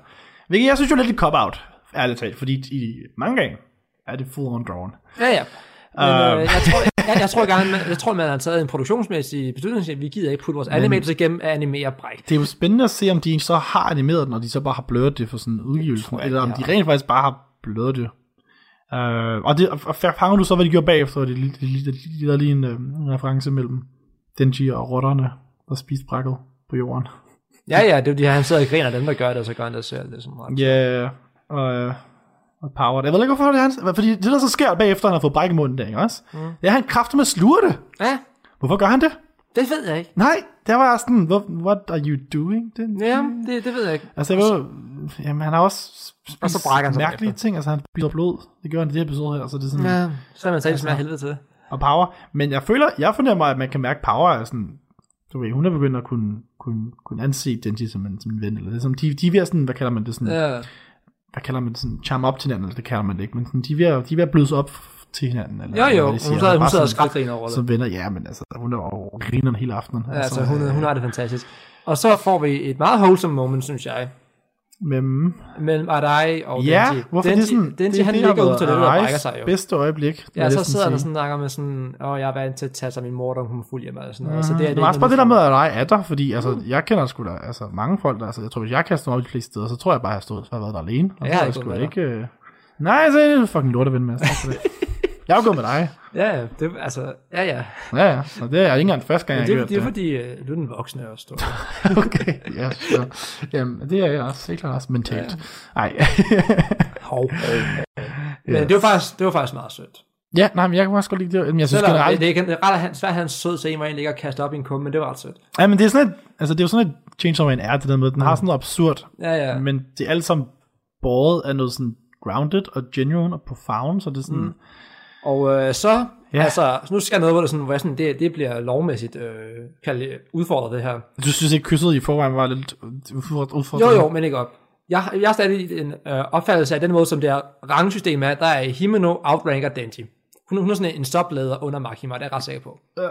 Hvilket jeg synes jo er lidt et cop-out, ærligt talt, fordi i mange er det full on drawn. Ja, ja. Men Øhm. øh, jeg, tror, jeg, jeg, tror gerne, man, jeg tror, man har taget en produktionsmæssig beslutning, at vi gider ikke putte vores animators igennem at animere bræk. Det er jo spændende at se, om de så har animeret den, og de så bare har blurret det for sådan udgivelsen, jeg, eller om de rent faktisk bare har blurret det. Uh, og, det, og fanger du så, hvad de gjorde bagefter? Det er lige, lige, lige, lige, lige en, øh, en reference mellem Denji og rotterne, der spiste brækket på jorden. Ja, ja, det er her, han sidder og griner af dem, der gør det, og så gør han det selv. Det er sådan ret. Ja, og, øh, og power. Jeg ved ikke, hvorfor det er hans... Fordi det, der så sker bagefter, han har fået bræk i munden der, ikke også? Mm. Det er, han kræfter med det. Ja, Hvorfor gør han det? det ved jeg ikke. Nej, der var sådan, what, are you doing? Det, Ja, det, det ved jeg ikke. Altså, jeg ved, jamen, han har også Og så brækker han sig mærkelige bagefter. ting. Altså, han spiser blod. Det gør han i det her episode her, så det er sådan... Ja, så er man det smager helvede til. Og power. Men jeg føler, jeg fornemmer, at man kan mærke power er sådan... Du ved, hun er begyndt at kunne, kunne, kunne anse Denji som en, som en ven. Eller det som, de, de er sådan, hvad kalder man det sådan... Ja, hvad kalder man det sådan, charm op til hinanden, eller det kalder man det ikke, men sådan, de er ved at, de er ved at blødes op til hinanden. Eller, jo, jo, hun de siger. hun Bare sidder og sådan- skrækgriner over det. Som venner, ja, men altså, hun er jo grineren hele aftenen. Ja, altså, hun, hun har det fantastisk. Og så får vi et meget wholesome moment, synes jeg, Men, mellem Arai og ja, Denji. hvorfor Denji, det er sådan, Denji, det, han det ligger ud været til det, der Arais brækker sig jo. bedste øjeblik. Ja, jeg så sidder han og snakker med sådan, åh, jeg er vant til at tage sig min mor, da hun fuld hjemme, og sådan noget. Mm, Så det er det er også bare det der med med, at Arai er der, fordi altså, jeg kender sgu da altså, mange folk, der, altså, jeg tror, hvis jeg kaster mig op de fleste steder, så tror jeg bare, at jeg har stået, så har jeg været der alene. Og Jeg så er ikke sgu med ikke... Øh... Nej, så er det fucking lorteven med. Tak for det. Jeg er jo gået med dig. Ja, ja, det, altså, ja, ja. Ja, ja. Og det er ikke engang første gang, jeg har det, det er det. fordi, uh, du er den voksne også, du. okay, ja, så. Jamen, det er jeg også. Helt klart også mentalt. Nej. Hov. Men det var faktisk, det var faktisk meget sødt. ja, nej, men jeg kan også godt lide det. Men jeg synes Selvom det, generelt... det, er ikke- det er ret at han, svært, at han sød scene, hvor han ligger og kaster op i en kumme, men det var ret sødt. Ja, men det er sådan et... Altså, det er jo sådan et Chainsaw Man er, det der med. Den har sådan noget absurd. Ja, ja. Men det er alt sammen båret af noget sådan grounded og genuine og profound, så det er sådan... Mm. Og øh, så, Ja. altså, så nu skal jeg noget, hvor det, sådan, hvor jeg sådan, det, det bliver lovmæssigt øh, kaldt, udfordret, det her. Du synes ikke, kysset i forvejen var lidt udfordret? Jo, jo, men ikke op. Jeg, jeg har stadig en øh, opfattelse af den måde, som det her rangsystem er, der er Himeno outranker Denji. Hun, hun er sådan en stopleder under Makima, det er jeg ret sikker på. Ja.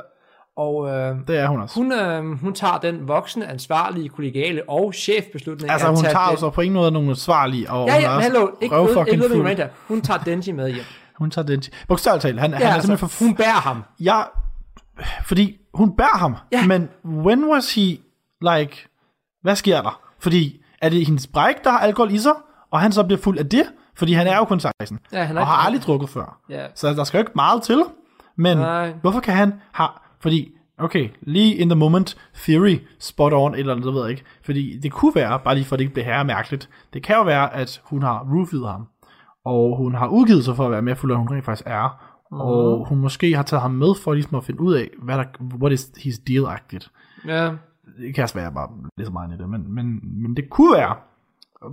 Og øh, Det er hun også. hun, øh, hun tager den voksne, ansvarlige, kollegiale og chefbeslutning. Altså, hun tage tager den- så på ingen måde nogen svarlige, og Ja, ja, er men hallo, ikke, røv ikke, ikke fucking fuld. Miranda. Hun tager Denji med hjem. Hun tager den til. Bogstaveligt talt, han, Ja, han er altså, simpelthen for... hun bærer ham. Jeg, fordi hun bærer ham, Ja. men when was he, like, hvad sker der? Fordi, er det hendes bræk, der har alkohol i sig, og han så bliver fuld af det? Fordi han er jo kun 16, Ja, han er og har aldrig drukket før. Ja. Så der skal jo ikke meget til, men Nej. hvorfor kan han have, fordi, okay, lige in the moment, theory, spot on, eller andet, det ved jeg ikke, fordi det kunne være, bare lige for at det ikke bliver herre mærkeligt, det kan jo være, at hun har roofiet ham, Og hun har udgivet sig for at være mere fuld, end hun rent faktisk er. Mhm. Og hun måske har taget ham med for ligesom at finde ud af, hvad der, what is his deal-agtigt. Ja, Det kan også være, jeg bare så meget i det, men, men, men det kunne være.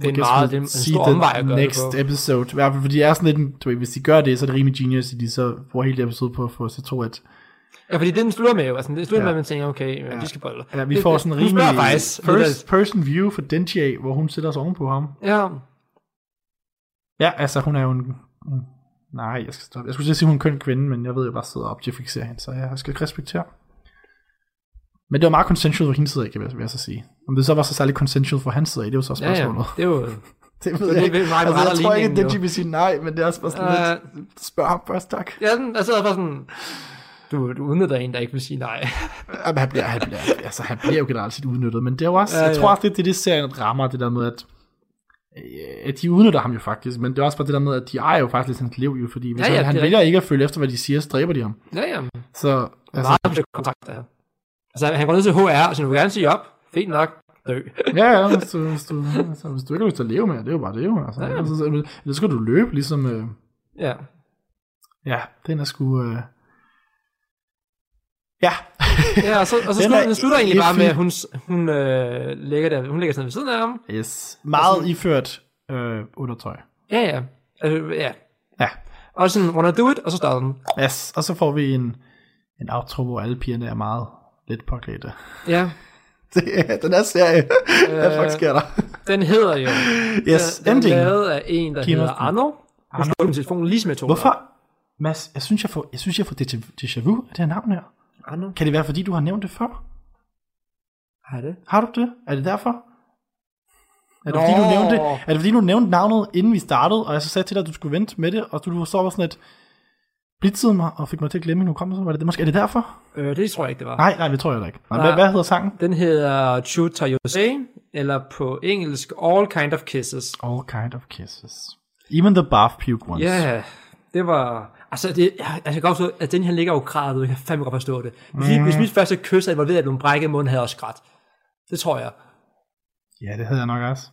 Det er en meget- det er en stor omvej at gøre det next på. episode. I hvert fald, fordi det er sådan lidt, du ved, hvis de gør det, så er det rimelig genius, at de så bruger hele det episode på at få sig to, at ja fordi den slutter med jo. Altså, det slutter Ja. med, at man tænker, okay, ja. de skal bolle. ja, vi Det- får det- sådan en rimelig first person view for Denji hvor hun sætter sig ovenpå ham. Ja, Ja, altså hun er jo en... Nej, jeg skal stoppe. Jeg skulle til at sige, hun er en køn kvinde, men jeg ved jo bare sidder og objektificerer hende, så jeg skal respektere. Men det var meget consensual for hendes side kan jeg, vil jeg så sige. Om det så var så særligt consensual for hans side det var så ja, ja. spørgsmålet. Det er jo... Det ved Det jeg ikke. mig Altså, jeg tror ikke, at Denji jo. vil sige nej, men det er også bare sådan lidt, spørg ham først, tak. Ja, sådan, altså, bare sådan... Du, du udnytter en, der ikke vil sige nej. Jamen, han, bliver, han, bliver, altså, han bliver jo generelt set udnyttet, men det er jo også, Ja, ja, jeg ja. tror også det er det, serien rammer, det der med, at, øh, at de udnytter ham jo faktisk, men det er også bare det der med, at de ejer jo faktisk lidt hans liv, jo, fordi hvis Ja, ja, han, han er vælger ikke at følge efter, hvad de siger, så dræber de ham. Ja, ja. Så, Altså, meget kontrakt der. Altså, han går ned til HR, og siger, du vil gerne sige op. Fint nok. Dø. ja, ja, hvis du, hvis, du, altså, hvis du ikke har lyst til at leve med, det er jo bare det jo, altså. Ja, ja. Altså, så skal du løbe, ligesom, øh, Ja. ja, den er sgu, øh, ja, Ja, og så, og så Den slutter, er den slutter egentlig bare med, at hun, hun, øh, ligger der, hun ligger sådan ved siden af ham. yes, meget iført øh, undertøj. Ja, ja. Altså, ja. Ja. Og sådan, wanna do it, og så starter den. Yes, og så får vi en, en outro, hvor alle pigerne er meget lidt påklædte. Ja. Det den er serie. Hvad fuck sker der? Den hedder jo... Yes, den, den ending. er lavet af en, der Giv hedder den. Arno. Nu slår min telefon lige med to. Hvorfor? Mads, jeg synes, jeg får, jeg synes, jeg får déjà vu af det her navn her. Arno? Kan det være, fordi du har nævnt det før? Har det? Har du det? Er det derfor? Er det, Nå. fordi, du nævnte, er det fordi, du nævnte navnet, inden vi startede, og jeg så sagde til dig, at du skulle vente med det, og du, du så var sådan et blitzede mig, og fik mig til at glemme min hukommelse. Var det det? Måske er det derfor? Øh, det tror jeg ikke, det var. Nej, nej, det tror jeg da ikke. Nej, Nej. hvad, hvad hedder sangen? Den hedder Chuta Yose, eller på engelsk All Kind of Kisses. All kind of kisses. Even the bath puke ones. Ja, yeah, det var... Altså, det, jeg, jeg kan godt forstå, at den her ligger jo grædet, jeg kan fandme godt forstå det. Hvis, mm. hvis mit første kys er involveret, at nogle brække mund havde også grædt. Det tror jeg. Ja, det havde jeg nok også.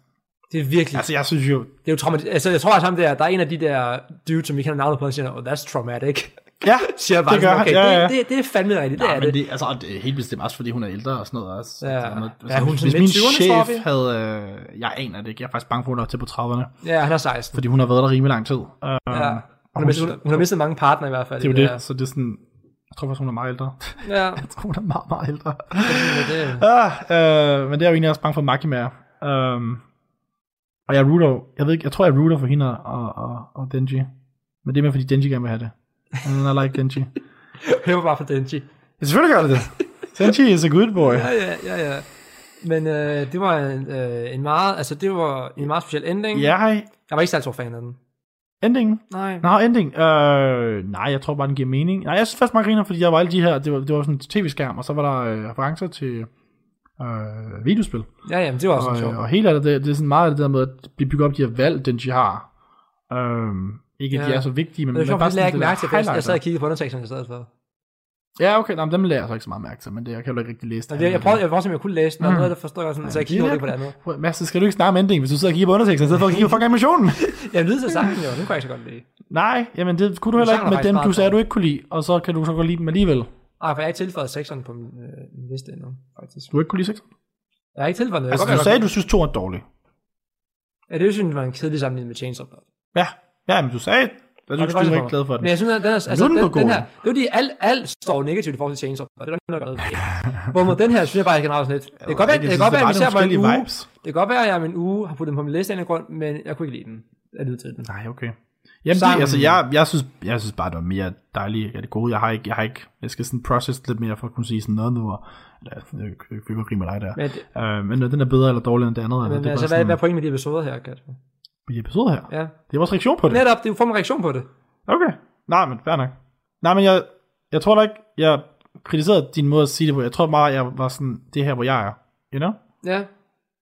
Det er virkelig... Altså, jeg synes jo... det er jo traumatisk. Altså, jeg tror, at ham der, der er en af de der dudes, som vi kender navnet på, og siger, oh, that's traumatic. Ja, Siger bare det gør sådan, okay, Ja, ja. Det, det, det, er fandme rigtigt, det Ja, er men det. det, altså, det er helt bestemt også, fordi hun er ældre og sådan noget også. Ja. Altså, noget- Ja, hun er hvis sådan min midt 20'erne, tror chef havde... Øh, jeg aner det ikke. Jeg er faktisk bange for, at hun er til på 30'erne. Ja, han er 16. Fordi hun har været der rimelig lang tid. Uh, Ja. Hun har, mistet, hun, hun har mistet mange partner i hvert fald. Det er jo der. det, så det er sådan... Jeg tror faktisk, hun er meget ældre. Ja, Jeg tror, hun er meget, meget ældre. det, det, Ah, øh, men det er jo egentlig også bange for Maki med. Um, og jeg rooter, jeg ved ikke, jeg tror, jeg rooter for hende og, og, og Denji. Men det er mere, fordi Denji gerne vil have det. And I like Denji. det var bare for Denji. Ja, selvfølgelig gør det det. Denji is a good boy. Ja, ja, ja, ja. Men øh, det var en, øh, en meget, altså det var en meget speciel ending. Ja, hej. Jeg var ikke særlig stor fan af den. Endingen. Nej. Nå, ending. Øh, nej, jeg tror bare, den giver mening. Nej, jeg synes faktisk, man griner, fordi der var alle de her, det var, det var sådan en tv-skærm, og så var der øh, referencer til øh, videospil. Ja, jamen, det var også Og, sjovt. øh, og hele af det, det, det er sådan meget det der med at blive bygget op de her valg, den de har. Øhm, ikke at de Ja. er så vigtige, men, Det er men sjovt, bare det lagde jeg sådan ikke det mærke til, der jeg, sad og kiggede på underteksterne i stedet for. Ja, okay, nej, dem lærer jeg så ikke så meget mærke til, men det, jeg kan jo ikke rigtig læse det. det, jeg prøvede, jeg prøvede, om jeg kunne læse den, og Mm. noget, der forstår jeg sådan, så jeg kiggede ikke på det andet. Prøv, Mads, så skal du ikke snakke om ending, hvis du sidder og kigger på underteksten, i stedet for at kigge på animationen. Jeg lyder til sangen jo, den kunne jeg ikke så godt lide. Nej, jamen det kunne du heller ikke med dem, du sagde, du ikke kunne lide, og så kan du så godt lide dem alligevel. Nej, for jeg har ikke tilføjet sekseren på min, øh, min liste endnu, faktisk. Du ikke kunne lide sex? Jeg har ikke tilføjet noget. Altså, Jeg du kan sagde, du synes to er dårlig. Ja, det synes jeg var en kedelig sammenligning med Chainsaw Man. Ja, ja, men du sagde, du, Og du var ikke glad for den. Men jeg synes, at den, er, altså, er den den, den her, det er fordi, alt, alt står negativt i forhold til Chainsaw, og det er der ikke noget, der ved. Hvorimod den her, synes jeg bare, jeg generelt sådan lidt. Det kan godt være, det kan godt være, at vi ser på en uge. vibes. Det kan godt være, at jeg om en uge har puttet den på min liste af en grund, men jeg kunne ikke lide den. Jeg lyder til den. Nej, okay. Jamen, det, altså, jeg, jeg, synes, jeg synes bare, det var mere dejligt af det gode. Jeg har ikke, jeg har ikke, jeg skal sådan process lidt mere for at kunne sige sådan noget nu, og, eller, jeg jeg fik jo med dig der. Men, Øh, men den er bedre eller dårligere end det andet. eller, men det er altså, bare hvad, sådan, hvad er pointen med de episoder her, Kat? I episode her. Ja. Det er vores reaktion på det. Netop, det er jo for en reaktion på det. Okay. Nej, men fair nok. Nej, men jeg, jeg tror da ikke, jeg kritiserede din måde at sige det på. Jeg tror bare, jeg var sådan, det er her, hvor jeg er. You know? Ja,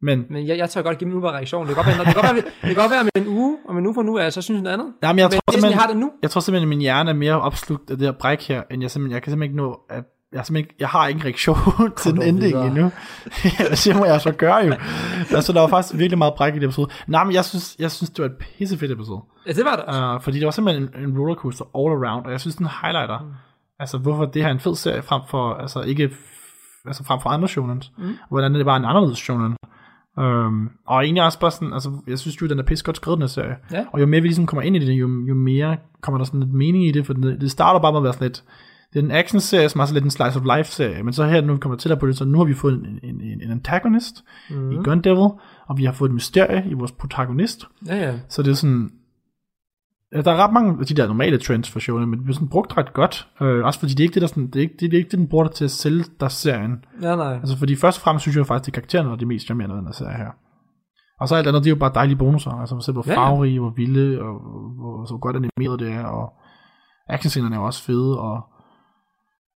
Men, men jeg, jeg tør godt give min umiddelbare reaktion. Det kan godt være, det kan godt være, det kan godt være om en uge, om en uge fra nu, er jeg så synes jeg noget andet. nej, men jeg Men tror det sådan, jeg har det nu. jeg tror simpelthen, at min hjerne er mere opslugt af det her bræk her, end jeg simpelthen, jeg kan simpelthen ikke nå at jeg, simpelthen ikke, jeg har ikke en reaktion til den ending videre. endnu. ja, det må jeg så gøre jo. Altså, der var faktisk virkelig meget bræk i det episode. Nej, men jeg synes, jeg synes det var et pissefedt episode. Ja, det var det også. Uh, fordi det var simpelthen en, en rollercoaster all around, og jeg synes, den highlighter, mm. altså hvorfor det her er en fed serie frem for, altså ikke, altså frem for andre shonen, mm. hvordan det bare en anderledes shonen. Um, og egentlig også bare sådan, altså jeg synes jo, den er pisse godt skrevet, den her serie. Ja. Og jo mere vi ligesom kommer ind i det, jo, jo mere kommer der sådan lidt mening i det, for det, det starter bare med at være sådan lidt, det er en action-serie, som er så lidt en slice of life-serie, men så her, nu kommer til at på det, så nu har vi fået en, en, en, en antagonist mm. i Gun Devil, og vi har fået et mysterie i vores protagonist, Ja, ja. så det er sådan... Der er ret mange af de der normale trends for showene, men det bliver sådan brugt ret godt. Øh, også fordi det er ikke det, der sådan, det er ikke, det er ikke det, den bruger det til at sælge der serien. Ja, nej. Altså fordi først og fremmest synes jeg faktisk, at karaktererne er de mest charmerende den her serie her. Og så alt andet, det er jo bare dejlige bonusser. Altså for eksempel, hvor Ja, ja. farverige, hvor vilde, og hvor, så godt animeret det er, og actionscenerne er jo også fede, og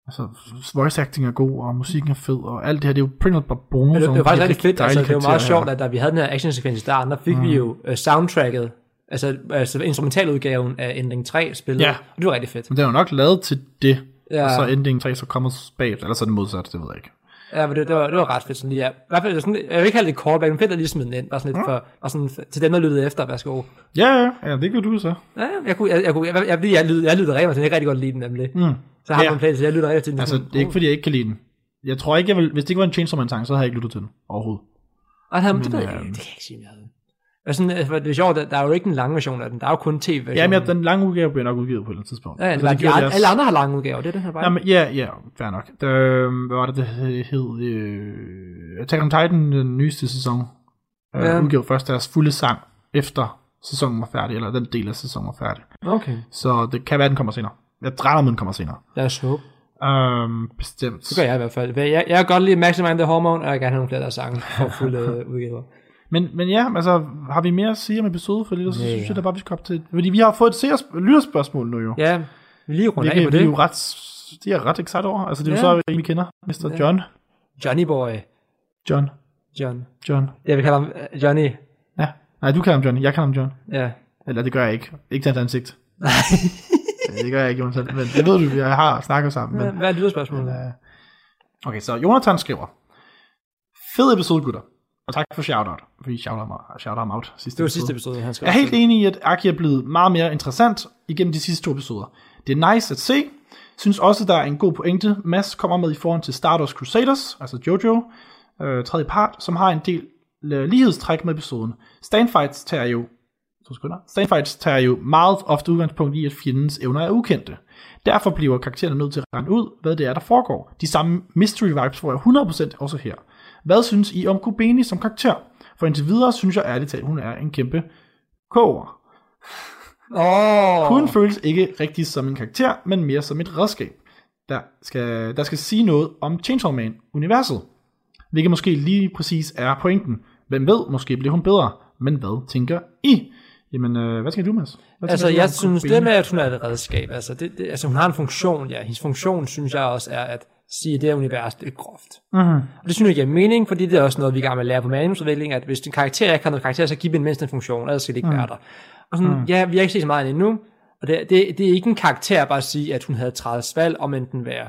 altså, voice acting er god, og musikken er fed, og alt det her, det er jo much bare bonus. Ja, det, det var faktisk rigtig fedt. Altså, det var meget sjovt, her. at da vi havde den her actionsekvens i starten, der fik mm. vi jo uh, soundtracket, altså, altså instrumentaludgaven af Ending 3 spillet. Ja. Og det var rigtig fedt. Men den er jo nok lavet til det, Ja. og så ending 3 så kommer bag, eller så er det modsat, det ved jeg ikke. Ja, men det, det, var, det var ret fedt. Sådan lige, ja. I hvert fald, sådan, jeg vil ikke kalde det callback, men fedt at lige smide den ind. Bare sådan lidt for, og sådan, til dem, der lyttede efter. Værsgo. Ja, ja, ja, det kan du så. Ja, jeg kunne, jeg, jeg, kunne, jeg, jeg, jeg, jeg, lyttede, jeg lyttede rigtig, jeg kan rigtig godt lide den nemlig. Mm. Så har Ja. man plads, så jeg lytter rigtig til den. Altså, det er ikke fordi, jeg ikke kan lide den. Jeg tror ikke, jeg vil, hvis det ikke var en Chainsaw Man sang, så havde jeg ikke lyttet til den overhovedet. Ej, det, men, det, ved jeg, øh, ikke. det kan jeg ikke sige, jeg havde. Altså, sådan, altså, det er sjovt, der, der er jo ikke en lang version af den. Der er jo kun tv-version. Ja, men ja, den lange udgave bliver nok udgivet på et eller andet tidspunkt. Ja, ja, Altså, de, alle, andre har lange udgaver, det er den her bare. Jamen, ja, ja, fair nok. Det, hvad var det, det hed? Øh, Attack on Titan, den nyeste sæson, øh, Ja. udgav først deres fulde sang, efter sæsonen var færdig, eller den del af sæsonen var færdig. Okay, Så det kan være, den kommer senere. Jeg regner med, den kommer senere. lad os håbe. Um, bestemt. Det gør jeg i hvert fald. Jeg, jeg kan godt lide Maximum the Hormone, og jeg gerne have nogle flere deres sange for fulde øh, udgaver. Men, men ja, altså, har vi mere at sige om episode, for ellers så Ja, synes jeg da bare, vi skal op til... Fordi vi har fået et seers, lytterspørgsmål nu jo. Ja, vi lige runde af vi, på vi er det. jo ret... Det er ret excited over. Altså, det er jo Ja. så en, vi kender. Mr. Ja. John. Johnny Boy. John. John. John. Jeg vil kalde ham øh, Johnny. Ja. Nej, du kalder ham Johnny. Jeg kalder ham John. Ja. Eller det gør jeg ikke. Ikke til hans ansigt. Ja, det gør jeg ikke, Jonathan. Men det ved du, jeg har snakket sammen. Men, hvad er lyderspørgsmålet? øh, okay, så Jonathan skriver. Fed episode, gutter. Og tak for shoutout. For I shoutout ham, shout ham out sidste Det var episode. sidste episode, han skrev. Jeg er helt enig i, at Aki er blevet meget mere interessant igennem de sidste to episoder. Det er nice at se. Synes også, der er en god pointe, Mads kommer med i forhold til Stardust Crusaders, altså Jojo, øh, tredje part, som har en del øh, lighedstræk med episoden. Standfights tager jo to sekunder. Standfights tager jo meget ofte udgangspunkt i, at fjendens evner er ukendte. Derfor bliver karaktererne nødt til at regne ud, hvad det er, der foregår. De samme mystery vibes får jeg 100% også her. Hvad synes I om Kubeni som karakter? For indtil videre synes jeg ærligt talt, hun er en kæmpe koger. Åh! Hun føles ikke rigtig som en karakter, men mere som et redskab, der skal, der skal sige noget om Chainsaw Man-universet. Hvilket måske lige præcis er pointen. Hvem ved, måske bliver hun bedre. Men hvad tænker I? Jamen, øh, hvad skal du, Mads? Hvad Altså, du jeg synes, det med, at hun er et redskab, altså, det, det, altså hun har en funktion, ja. Hendes funktion, synes jeg også, er at sige, at det her univers, det er groft. Mhm. Og det synes jeg giver mening, fordi det er også noget, vi er i gang med at lære på manusudvikling, at hvis din karakter ikke har noget karakter, så giv dem mindst en funktion, ellers skal det ikke Mm. være der. Og sådan, ja, vi har ikke set så meget endnu, og det, det, det er ikke en karakter at bare at sige, at hun havde 30 valg om enten være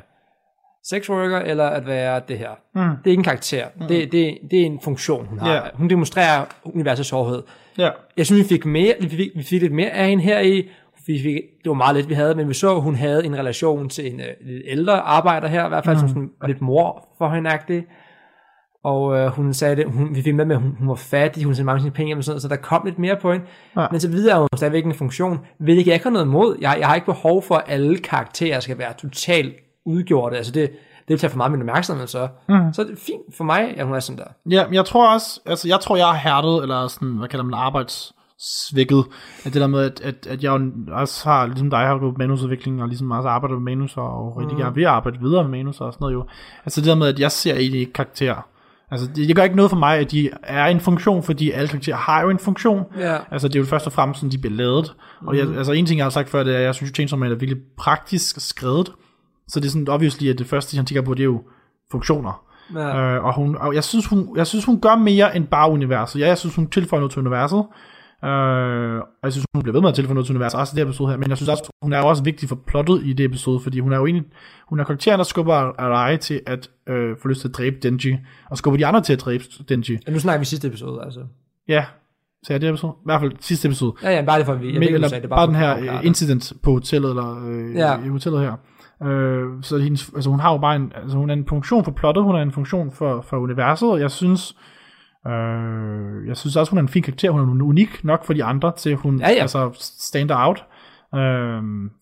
sexworker, eller at være det her. Mm. Det er ikke en karakter. Det, det, det er en funktion, hun har. Ja. Hun demonstrerer universets hårdhed. Ja. Jeg synes, vi fik, mere, vi fik, vi fik lidt mere af hende her i. Vi fik, det var meget lidt, vi havde, men vi så, at hun havde en relation til en uh, lidt ældre arbejder her, i hvert fald mm. som sådan, lidt mor for hende -agtig. Og øh, hun sagde det, hun, vi fik med, med, at hun, hun var fattig, hun sendte mange sine penge, og sådan noget, så der kom lidt mere på hende. Ja. Men så videre er hun stadigvæk en funktion, hvilket jeg ikke har noget imod. Jeg, jeg har ikke behov for, at alle karakterer skal være totalt udgjorte. Altså det, det vil tage for meget min opmærksomhed, så. Mm. Så er det fint for mig, at hun er sådan der. Ja, men jeg tror også, altså jeg tror, jeg har hærdet, eller sådan, hvad kalder man, arbejdssvækket, at det der med, at, at, at jeg også har, ligesom dig, har gået manusudvikling, og ligesom også arbejder med manus, og rigtig gerne vil arbejde videre med manus og sådan noget jo. Altså det der med, at jeg ser egentlig ikke karakterer. Altså det, det gør ikke noget for mig, at de er en funktion, fordi alle karakterer har jo en funktion. Ja. Altså det er jo først og fremmest sådan, de bliver lavet. Og jeg, altså en ting, jeg har sagt før, det er, at jeg synes, at Chainsaw Man er virkelig praktisk skrevet. Så det er sådan obviously, at det første, han tænker på, det er jo funktioner. Ja. Øh, og, hun, og jeg, synes, hun, jeg synes, hun gør mere end bare universet. Ja, jeg synes, hun tilføjer noget til universet. Øh, og jeg synes, hun bliver ved med at tilføje noget til universet, også i det her episode her, men jeg synes også, hun er også vigtig for plottet i det episode, fordi hun er jo egentlig, hun er karakteren, der skubber Arai til at øh, få lyst til at dræbe Denji, og skubber de andre til at dræbe Denji. Ja, nu snakker vi sidste episode, altså. Ja, så er det episode? I hvert fald sidste episode. Ja, ja, bare det for, at vi... Jeg Men, ved eller sagde det, bare, bare den her incident på hotellet, eller øh, ja. i hotellet her. Øh, så hendes, altså hun har jo bare en, altså hun er en funktion for plottet, hun er en funktion for, for universet, og jeg synes, øh, jeg synes også, hun er en fin karakter, hun er unik nok for de andre, til hun Ja, ja. altså stand out. Øh,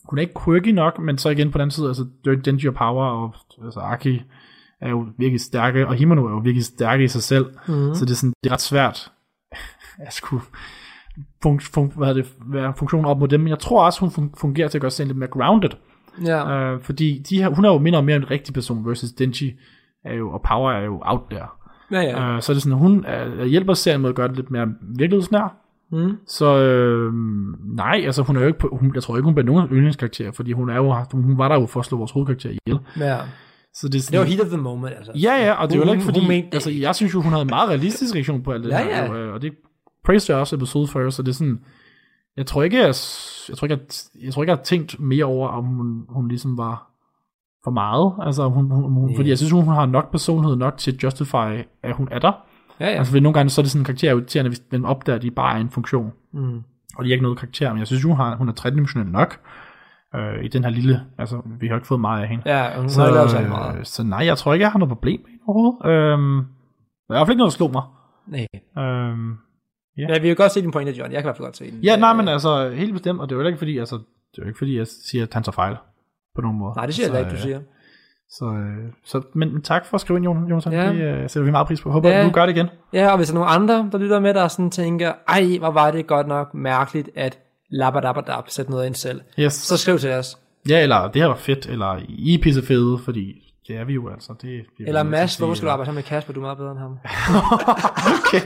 hun er ikke quirky nok, men så igen på den anden side, altså Denji og Power, og altså Aki er jo virkelig stærke, og Himeno er jo virkelig stærke i sig selv, mm. så det er, sådan, det er ret svært at skulle fun, fun, hvad det, være funktionen op mod dem, men jeg tror også, hun fun- fungerer til at gøre sig lidt mere grounded, Ja. øh, fordi de her, hun er jo mindre og mere en rigtig person, versus Denji er jo, og Power er jo out there. Ja, ja. Øh, så er det sådan, hun er, hjælper serien med at gøre det lidt mere virkelighedsnær. Mm. Så øh, nej, altså hun er jo ikke på, hun, jeg tror ikke, hun bliver nogen yndlingskarakter, fordi hun, er jo, hun var der jo for at slå vores hovedkarakter ihjel. ja. Så det, er Det var sådan, heat of the moment, altså. Ja, ja, og det er jo ikke fordi, hun mente- altså jeg synes jo, hun havde en meget realistisk reaktion på alt det Ja, her, ja. jo, øh, og det praised jeg også episode 40, så det er sådan, jeg tror ikke, jeg, jeg tror ikke, jeg, jeg tror ikke, jeg har tænkt mere over, om hun, hun ligesom var for meget, altså hun, hun, hun Ja. fordi jeg synes, hun har nok personlighed nok til at justify, at hun er der. Ja, ja. Altså nogle gange så er det sådan en karakter er irriterende, hvis man opdager, at de bare er en funktion, Mm. og de er ikke noget karakter, men jeg synes, hun, har, hun er tredimensionel nok, øh, i den her lille, altså vi har ikke fået meget af hende. Ja, hun har ikke lavet øh, meget. så nej, jeg tror ikke, jeg har noget problem med hende overhovedet. Øhm, der er i hvert fald ikke noget, der slog mig. Nej. Øhm, Ja. Ja, vi kan godt se din pointe, John. Jeg kan i hvert fald godt se den. ja, nej, Øh, men altså, helt bestemt, og det er jo ikke fordi, altså, det er jo ikke fordi, jeg siger, at han tager fejl på nogen måde. Nej, det siger jeg så, da ikke, du øh, siger. Så, øh, så men, men tak for at skrive ind, Jon- Jonathan. Ja. Det øh, sætter vi meget pris på. Håber, ja. du gør det igen. Ja, og hvis der er nogen andre, der lytter med, der sådan tænker, ej, hvor var det godt nok mærkeligt, at labadabadab sætte noget ind selv. Yes. Så skriv til os. Ja, eller det her var fedt, eller I er pisse fede, fordi det er vi jo altså. Det, det er Eller Mads, hvorfor skal du arbejde sammen med Kasper? Du er meget bedre end ham. okay.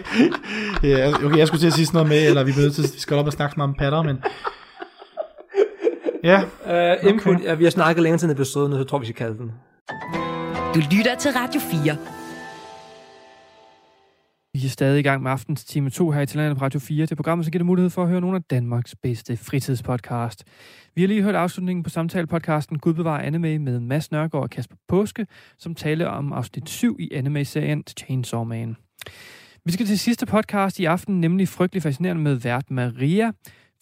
ja, okay, jeg skulle til at sige sådan noget med, eller vi, bliver nødt til, vi skal op og snakke meget om patter, men... Ja, Uh, input, okay. ja, vi har snakket længere til en episode, nu så tror vi, vi skal kalde den. Du lytter til Radio 4. Vi er stadig i gang med aftens time 2 her i Talandet på Radio 4. Det programmet, så giver det mulighed for at høre nogle af Danmarks bedste fritidspodcast. Vi har lige hørt afslutningen på samtalepodcasten Gud bevarer anime med Mads Nørgaard og Kasper Påske, som taler om afsnit 7 i anime-serien Chainsaw Man. Vi skal til sidste podcast i aften, nemlig Frygtelig Fascinerende med vært Maria.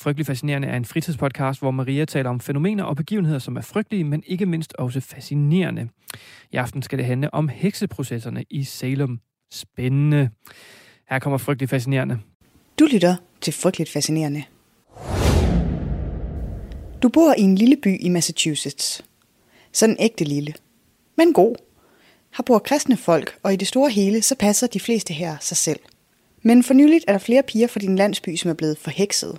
Frygtelig Fascinerende er en fritidspodcast, hvor Maria taler om fænomener og begivenheder, som er frygtelige, men ikke mindst også fascinerende. I aften skal det handle om hekseprocesserne i Salem. Spændende. Her kommer Frygtelig Fascinerende. Du lytter til Frygteligt Fascinerende. Du bor i en lille by i Massachusetts. Sådan ægte lille. Men god. Her bor kristne folk, og i det store hele, så passer de fleste her sig selv. Men for nyligt er der flere piger fra din landsby, som er blevet forhekset.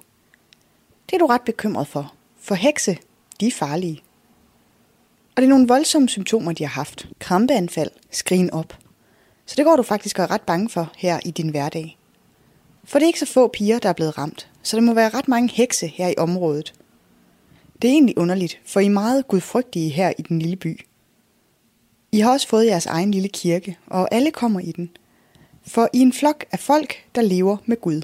Det er du ret bekymret for. For hekse, de er farlige. Og det er nogle voldsomme symptomer, de har haft. Krampeanfald, skrigen op. Så det går du faktisk og er ret bange for her i din hverdag. For det er ikke så få piger, der er blevet ramt, så der må være ret mange hekse her i området. Det er egentlig underligt, for I er meget gudfrygtige her i den lille by. I har også fået jeres egen lille kirke, og alle kommer i den. For I er en flok af folk, der lever med Gud.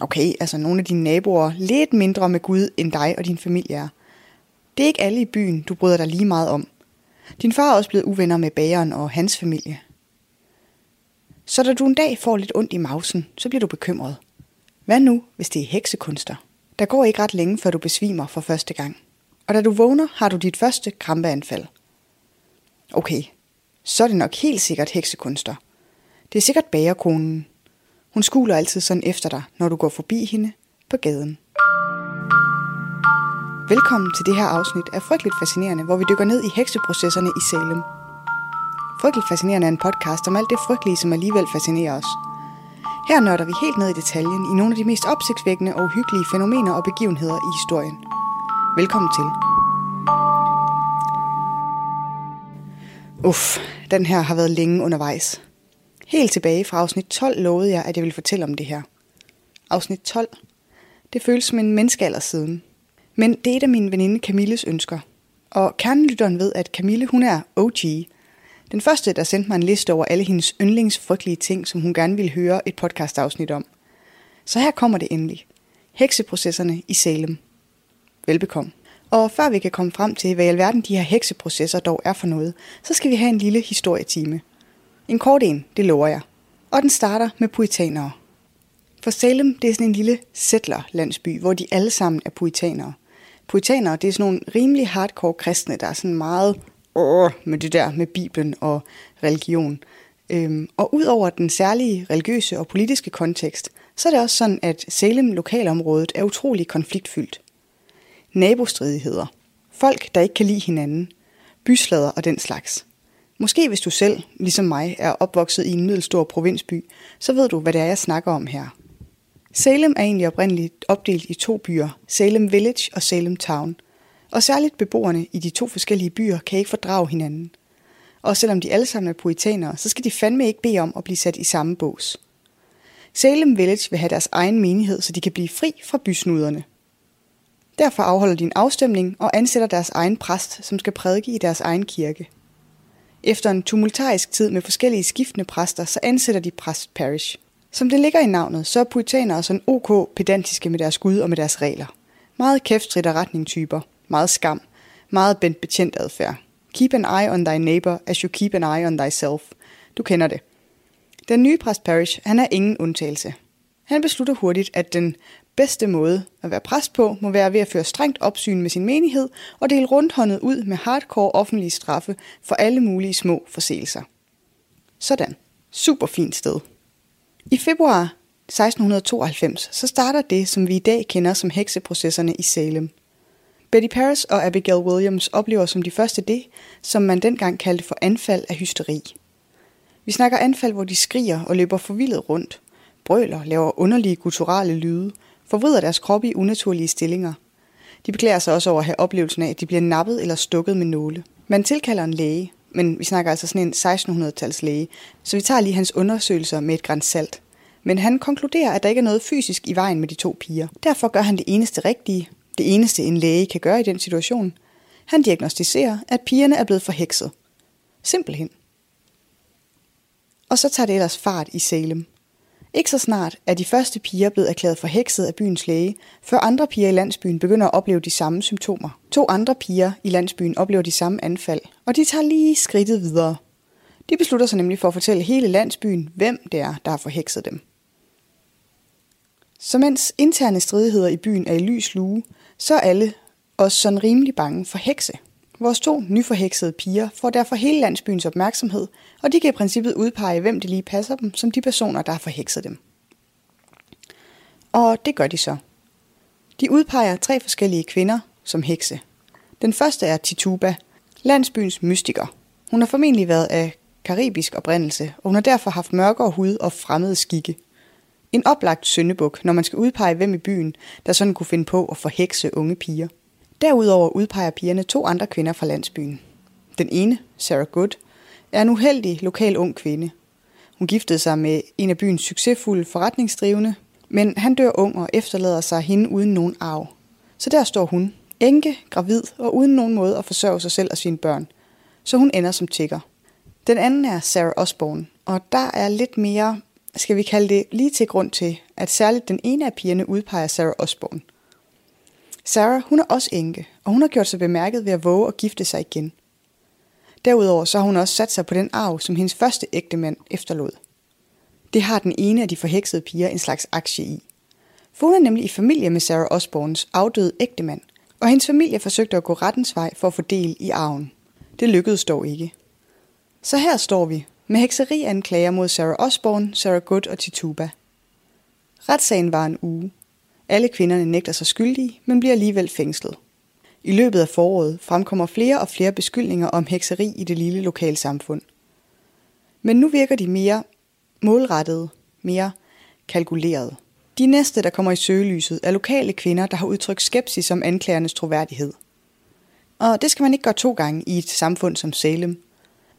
Okay, altså nogle af dine naboer lidt mindre med Gud end dig og din familie er. Det er ikke alle i byen, du bryder dig lige meget om. Din far er også blevet uvenner med bageren og hans familie. Så da du en dag får lidt ondt i mausen, så bliver du bekymret. Hvad nu, hvis det er heksekunster? Der går ikke ret længe, før du besvimer for første gang. Og da du vågner, har du dit første krampeanfald. Okay, så er det nok helt sikkert heksekunster. Det er sikkert bagerkonen. Hun skuler altid sådan efter dig, når du går forbi hende på gaden. Velkommen til det her afsnit af Frygteligt Fascinerende, hvor vi dykker ned i hekseprocesserne i Salem. Frygteligt Fascinerende er en podcast om alt det frygtelige, som alligevel fascinerer os. Her nørder vi helt ned i detaljen i nogle af de mest opsigtsvækkende og uhyggelige fænomener og begivenheder i historien. Velkommen til. Uff, den her har været længe undervejs. Helt tilbage fra afsnit 12 lovede jeg, at jeg ville fortælle om det her. Afsnit 12. Det føles som en menneskealder siden. Men det er et af min veninde Camilles ønsker. Og kernelytteren ved, at Camille hun er OG. Den første, der sendte mig en liste over alle hendes yndlingsfrygtelige ting, som hun gerne ville høre et podcastafsnit om. Så her kommer det endelig. Hekseprocesserne i Salem. Velbekomme. Og før vi kan komme frem til, hvad i alverden de her hekseprocesser dog er for noget, så skal vi have en lille historietime. En kort en, det lover jeg. Og den starter med puritanere. For Salem, det er sådan en lille settler-landsby, hvor de alle sammen er puritanere. Puritanere, det er sådan nogle rimelig hardcore kristne, der er sådan meget åh, med det der med Bibelen og religion. Øhm, og udover den særlige religiøse og politiske kontekst, så er det også sådan, at Salem lokalområdet er utrolig konfliktfyldt. Nabostridigheder. Folk, der ikke kan lide hinanden. Byslader og den slags. Måske hvis du selv, ligesom mig, er opvokset i en middelstor provinsby, så ved du, hvad det er, jeg snakker om her. Salem er egentlig oprindeligt opdelt i to byer, Salem Village og Salem Town. Og særligt beboerne i de to forskellige byer kan ikke fordrage hinanden. Og selvom de alle sammen er puritanere, så skal de fandme ikke bede om at blive sat i samme bås. Salem Village vil have deres egen menighed, så de kan blive fri fra bysnuderne. Derfor afholder de en afstemning og ansætter deres egen præst, som skal prædike i deres egen kirke. Efter en tumultarisk tid med forskellige skiftende præster, så ansætter de præst parish. Som det ligger i navnet, så er puritanere sådan ok pedantiske med deres gud og med deres regler. Meget kæftrit og retningstyper, meget skam, meget bent betjent adfærd. Keep an eye on thy neighbor as you keep an eye on thyself. Du kender det. Den nye præst Parish, han er ingen undtagelse. Han beslutter hurtigt, at den bedste måde at være præst på, må være ved at føre strengt opsyn med sin menighed og dele rundhåndet ud med hardcore offentlige straffe for alle mulige små forseelser. Sådan. Super fint sted. I februar 1692 så starter det, som vi i dag kender som hekseprocesserne i Salem. Betty Paris og Abigail Williams oplever som de første det, som man dengang kaldte for anfald af hysteri. Vi snakker anfald, hvor de skriger og løber forvildet rundt, brøler, laver underlige gutturale lyde, forvrider deres kroppe i unaturlige stillinger. De beklager sig også over at have oplevelsen af, at de bliver nappet eller stukket med nåle. Man tilkalder en læge, men vi snakker altså sådan en 1600-tals læge, så vi tager lige hans undersøgelser med et græns salt. Men han konkluderer, at der ikke er noget fysisk i vejen med de to piger. Derfor gør han det eneste rigtige, det eneste en læge kan gøre i den situation. Han diagnostiserer, at pigerne er blevet forhekset. Simpelthen. Og så tager det ellers fart i Salem. Ikke så snart er de første piger blevet erklæret forhekset af byens læge, før andre piger i landsbyen begynder at opleve de samme symptomer. To andre piger i landsbyen oplever de samme anfald, og de tager lige skridtet videre. De beslutter sig nemlig for at fortælle hele landsbyen, hvem det er, der har forhekset dem. Så mens interne stridigheder i byen er i lys lue, så er alle også sådan rimelig bange for hekse. Vores to nyforheksede piger får derfor hele landsbyens opmærksomhed, og de kan i princippet udpege, hvem det lige passer dem, som de personer, der har forhekset dem. Og det gør de så. De udpeger tre forskellige kvinder som hekse. Den første er Tituba, landsbyens mystiker. Hun har formentlig været af karibisk oprindelse, og hun har derfor haft mørkere hud og fremmede skikke. En oplagt syndebuk, når man skal udpege, hvem i byen, der sådan kunne finde på at forhekse unge piger. Derudover udpeger pigerne to andre kvinder fra landsbyen. Den ene, Sarah Good, er en uheldig lokal ung kvinde. Hun giftede sig med en af byens succesfulde forretningsdrivende, men han dør ung og efterlader sig hende uden nogen arv. Så der står hun, enke, gravid og uden nogen måde at forsørge sig selv og sine børn. Så hun ender som tigger. Den anden er Sarah Osborne, og der er lidt mere, skal vi kalde det, lige til grund til, at særligt den ene af pigerne udpeger Sarah Osborne – Sarah, hun er også enke, og hun har gjort sig bemærket ved at våge at gifte sig igen. Derudover så har hun også sat sig på den arv, som hendes første ægte mand efterlod. Det har den ene af de forheksede piger en slags aktie i. For hun er nemlig i familie med Sarah Osborns afdøde ægtemand, og hendes familie forsøgte at gå rettens vej for at få del i arven. Det lykkedes dog ikke. Så her står vi, med hekserianklager mod Sarah Osborne, Sarah Good og Tituba. Retssagen var en uge, alle kvinderne nægter sig skyldige, men bliver alligevel fængslet. I løbet af foråret fremkommer flere og flere beskyldninger om hekseri i det lille lokalsamfund. Men nu virker de mere målrettede, mere kalkuleret. De næste, der kommer i søgelyset, er lokale kvinder, der har udtrykt skepsis om anklagernes troværdighed. Og det skal man ikke gøre to gange i et samfund som Salem,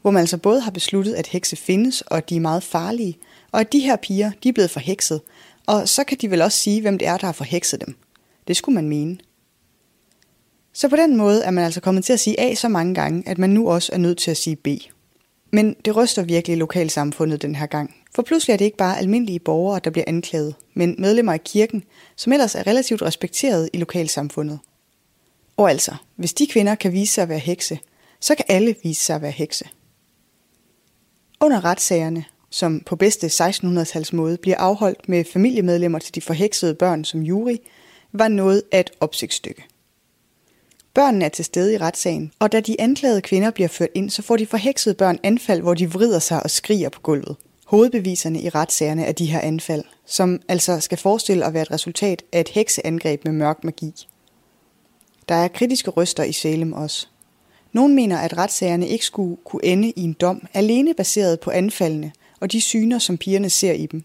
hvor man altså både har besluttet, at hekse findes, og at de er meget farlige, og at de her piger, de er blevet forhekset, og så kan de vel også sige, hvem det er, der har forhekset dem. Det skulle man mene. Så på den måde er man altså kommet til at sige A så mange gange, at man nu også er nødt til at sige B. Men det ryster virkelig lokalsamfundet den her gang. For pludselig er det ikke bare almindelige borgere, der bliver anklaget, men medlemmer af kirken, som ellers er relativt respekteret i lokalsamfundet. Og altså, hvis de kvinder kan vise sig at være hekse, så kan alle vise sig at være hekse. Under retssagerne, som på bedste 1600-tals måde bliver afholdt med familiemedlemmer til de forheksede børn som jury, var noget af et opsigtsstykke. Børnene er til stede i retssagen, og da de anklagede kvinder bliver ført ind, så får de forheksede børn anfald, hvor de vrider sig og skriger på gulvet. Hovedbeviserne i retssagerne er de her anfald, som altså skal forestille at være et resultat af et hekseangreb med mørk magi. Der er kritiske røster i Salem også. Nogle mener, at retssagerne ikke skulle kunne ende i en dom, alene baseret på anfaldene og de syner, som pigerne ser i dem.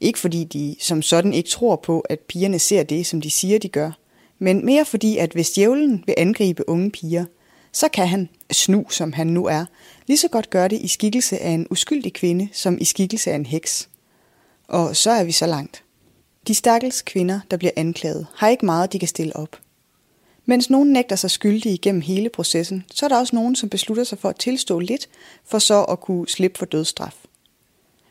Ikke fordi de som sådan ikke tror på, at pigerne ser det, som de siger, de gør, men mere fordi, at hvis djævlen vil angribe unge piger, så kan han, snu som han nu er, lige så godt gøre det i skikkelse af en uskyldig kvinde, som i skikkelse af en heks. Og så er vi så langt. De stakkels kvinder, der bliver anklaget, har ikke meget, de kan stille op. Mens nogen nægter sig skyldige igennem hele processen, så er der også nogen, som beslutter sig for at tilstå lidt, for så at kunne slippe for dødsstraf.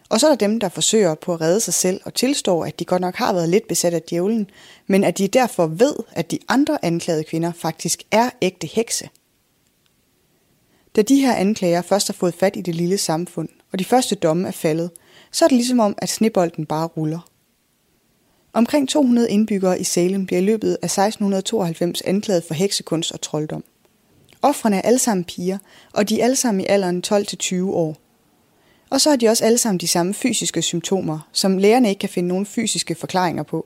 Og så er der dem, der forsøger på at redde sig selv og tilstår, at de godt nok har været lidt besat af djævlen, men at de derfor ved, at de andre anklagede kvinder faktisk er ægte hekse. Da de her anklager først har fået fat i det lille samfund, og de første domme er faldet, så er det ligesom om, at snebolden bare ruller. Omkring 200 indbyggere i Salem bliver i løbet af 1692 anklaget for heksekunst og trolddom. Offrene er alle sammen piger, og de er alle sammen i alderen 12-20 år. Og så har de også alle sammen de samme fysiske symptomer, som lægerne ikke kan finde nogen fysiske forklaringer på.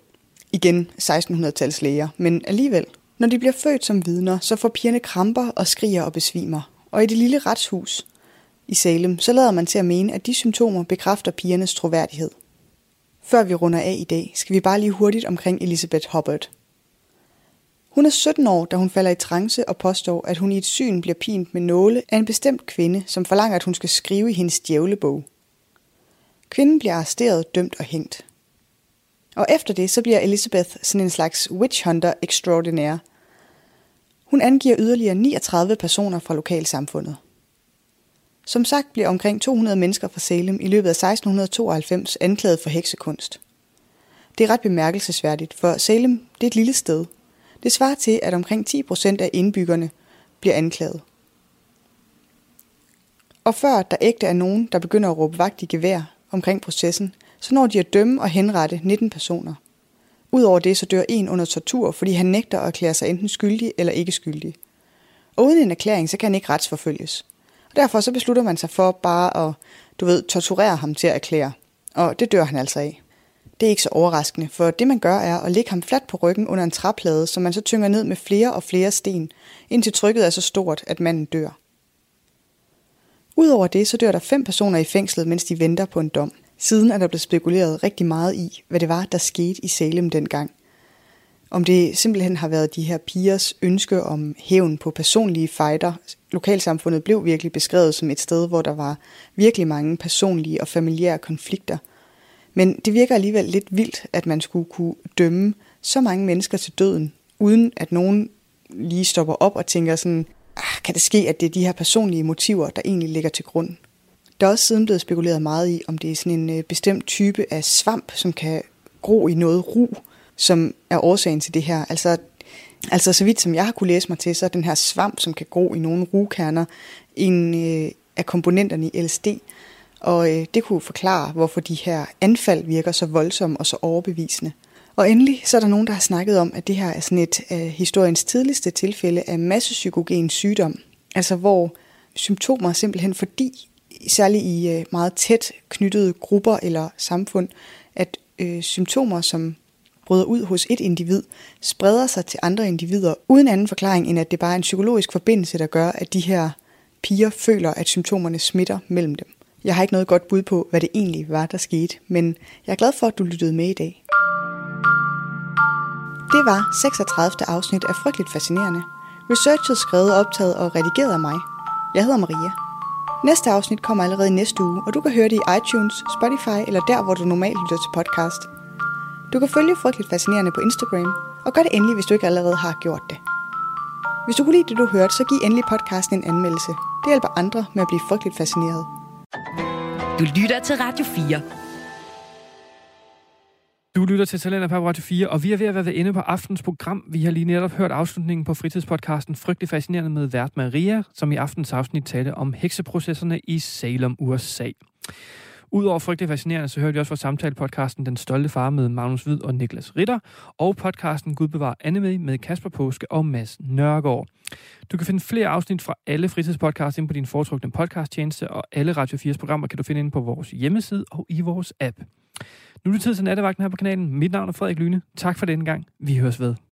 Igen 1600-tals læger, men alligevel. Når de bliver født som vidner, så får pigerne kramper og skriger og besvimer. Og i det lille retshus i Salem, så lader man til at mene, at de symptomer bekræfter pigernes troværdighed. Før vi runder af i dag, skal vi bare lige hurtigt omkring Elizabeth Hubbard. Hun er 17 år, da hun falder i trance og påstår, at hun i et syn bliver pint med nåle af en bestemt kvinde, som forlanger, at hun skal skrive i hendes djævlebog. Kvinden bliver arresteret, dømt og hængt. Og efter det, så bliver Elizabeth sådan en slags witch hunter extraordinaire. Hun angiver yderligere 39 personer fra lokalsamfundet. Som sagt bliver omkring 200 mennesker fra Salem i løbet af 1692 anklaget for heksekunst. Det er ret bemærkelsesværdigt, for Salem det er et lille sted. Det svarer til, at omkring 10 procent af indbyggerne bliver anklaget. Og før der ægte er nogen, der begynder at råbe vagt i gevær omkring processen, så når de at dømme og henrette 19 personer. Udover det så dør en under tortur, fordi han nægter at erklære sig enten skyldig eller ikke skyldig. Og uden en erklæring, så kan han ikke retsforfølges. Og derfor så beslutter man sig for bare at, du ved, torturere ham til at erklære. Og det dør han altså af. Det er ikke så overraskende, for det man gør er at lægge ham fladt på ryggen under en træplade, som man så tynger ned med flere og flere sten, indtil trykket er så stort, at manden dør. Udover det, så dør der fem personer i fængslet, mens de venter på en dom. Siden er der blevet spekuleret rigtig meget i, hvad det var, der skete i Salem dengang. Om det simpelthen har været de her pigers ønske om hævn på personlige fighter. Lokalsamfundet blev virkelig beskrevet som et sted, hvor der var virkelig mange personlige og familiære konflikter. Men det virker alligevel lidt vildt, at man skulle kunne dømme så mange mennesker til døden, uden at nogen lige stopper op og tænker sådan, ah, kan det ske, at det er de her personlige motiver, der egentlig ligger til grund? Der er også siden blevet spekuleret meget i, om det er sådan en øh, bestemt type af svamp, som kan gro i noget ru, som er årsagen til det her. Altså, altså så vidt som jeg har kunne læse mig til, så er den her svamp, som kan gro i nogle rugkerner, en øh, af komponenterne i LSD. Og øh, det kunne forklare, hvorfor de her anfald virker så voldsomme og så overbevisende. Og endelig så er der nogen, der har snakket om, at det her er sådan et af historiens tidligste tilfælde af massepsykogen sygdom. Altså hvor symptomer simpelthen fordi, særligt i øh, meget tæt knyttede grupper eller samfund, at øh, symptomer, som bryder ud hos et individ, spreder sig til andre individer, uden anden forklaring end at det bare er en psykologisk forbindelse, der gør, at de her piger føler, at symptomerne smitter mellem dem. Jeg har ikke noget godt bud på, hvad det egentlig var, der skete, men jeg er glad for, at du lyttede med i dag. Det var 36. afsnit af Frygteligt Fascinerende. Researchet skrevet, optaget og redigeret af mig. Jeg hedder Maria. Næste afsnit kommer allerede næste uge, og du kan høre det i iTunes, Spotify eller der, hvor du normalt lytter til podcast. Du kan følge Frygteligt Fascinerende på Instagram, og gør det endelig, hvis du ikke allerede har gjort det. Hvis du kunne lide det, du hørte, så giv endelig podcasten en anmeldelse. Det hjælper andre med at blive frygteligt fascineret. Du lytter til Radio 4. Du lytter til Talenter på Radio 4, og vi er ved at være inde på aftens program. Vi har lige netop hørt afslutningen på fritidspodcasten Frygtelig Fascinerende med vært Maria, som i aftens afsnit talte om hekseprocesserne i Salem, USA. Udover frygtelig fascinerende, så hørte vi også vores samtale-podcasten Den Stolte Far med Magnus Hvid og Niklas Ritter, og podcasten Gud bevar anime med Kasper Påske og Mads Nørgaard. Du kan finde flere afsnit fra alle fritidspodcasts ind på din foretrukne podcasttjeneste, og alle Radio 4's programmer kan du finde inde på vores hjemmeside og i vores app. Nu er det tid til nattevagten her på kanalen. Mit navn er Frederik Lyne. Tak for denne gang. Vi høres ved.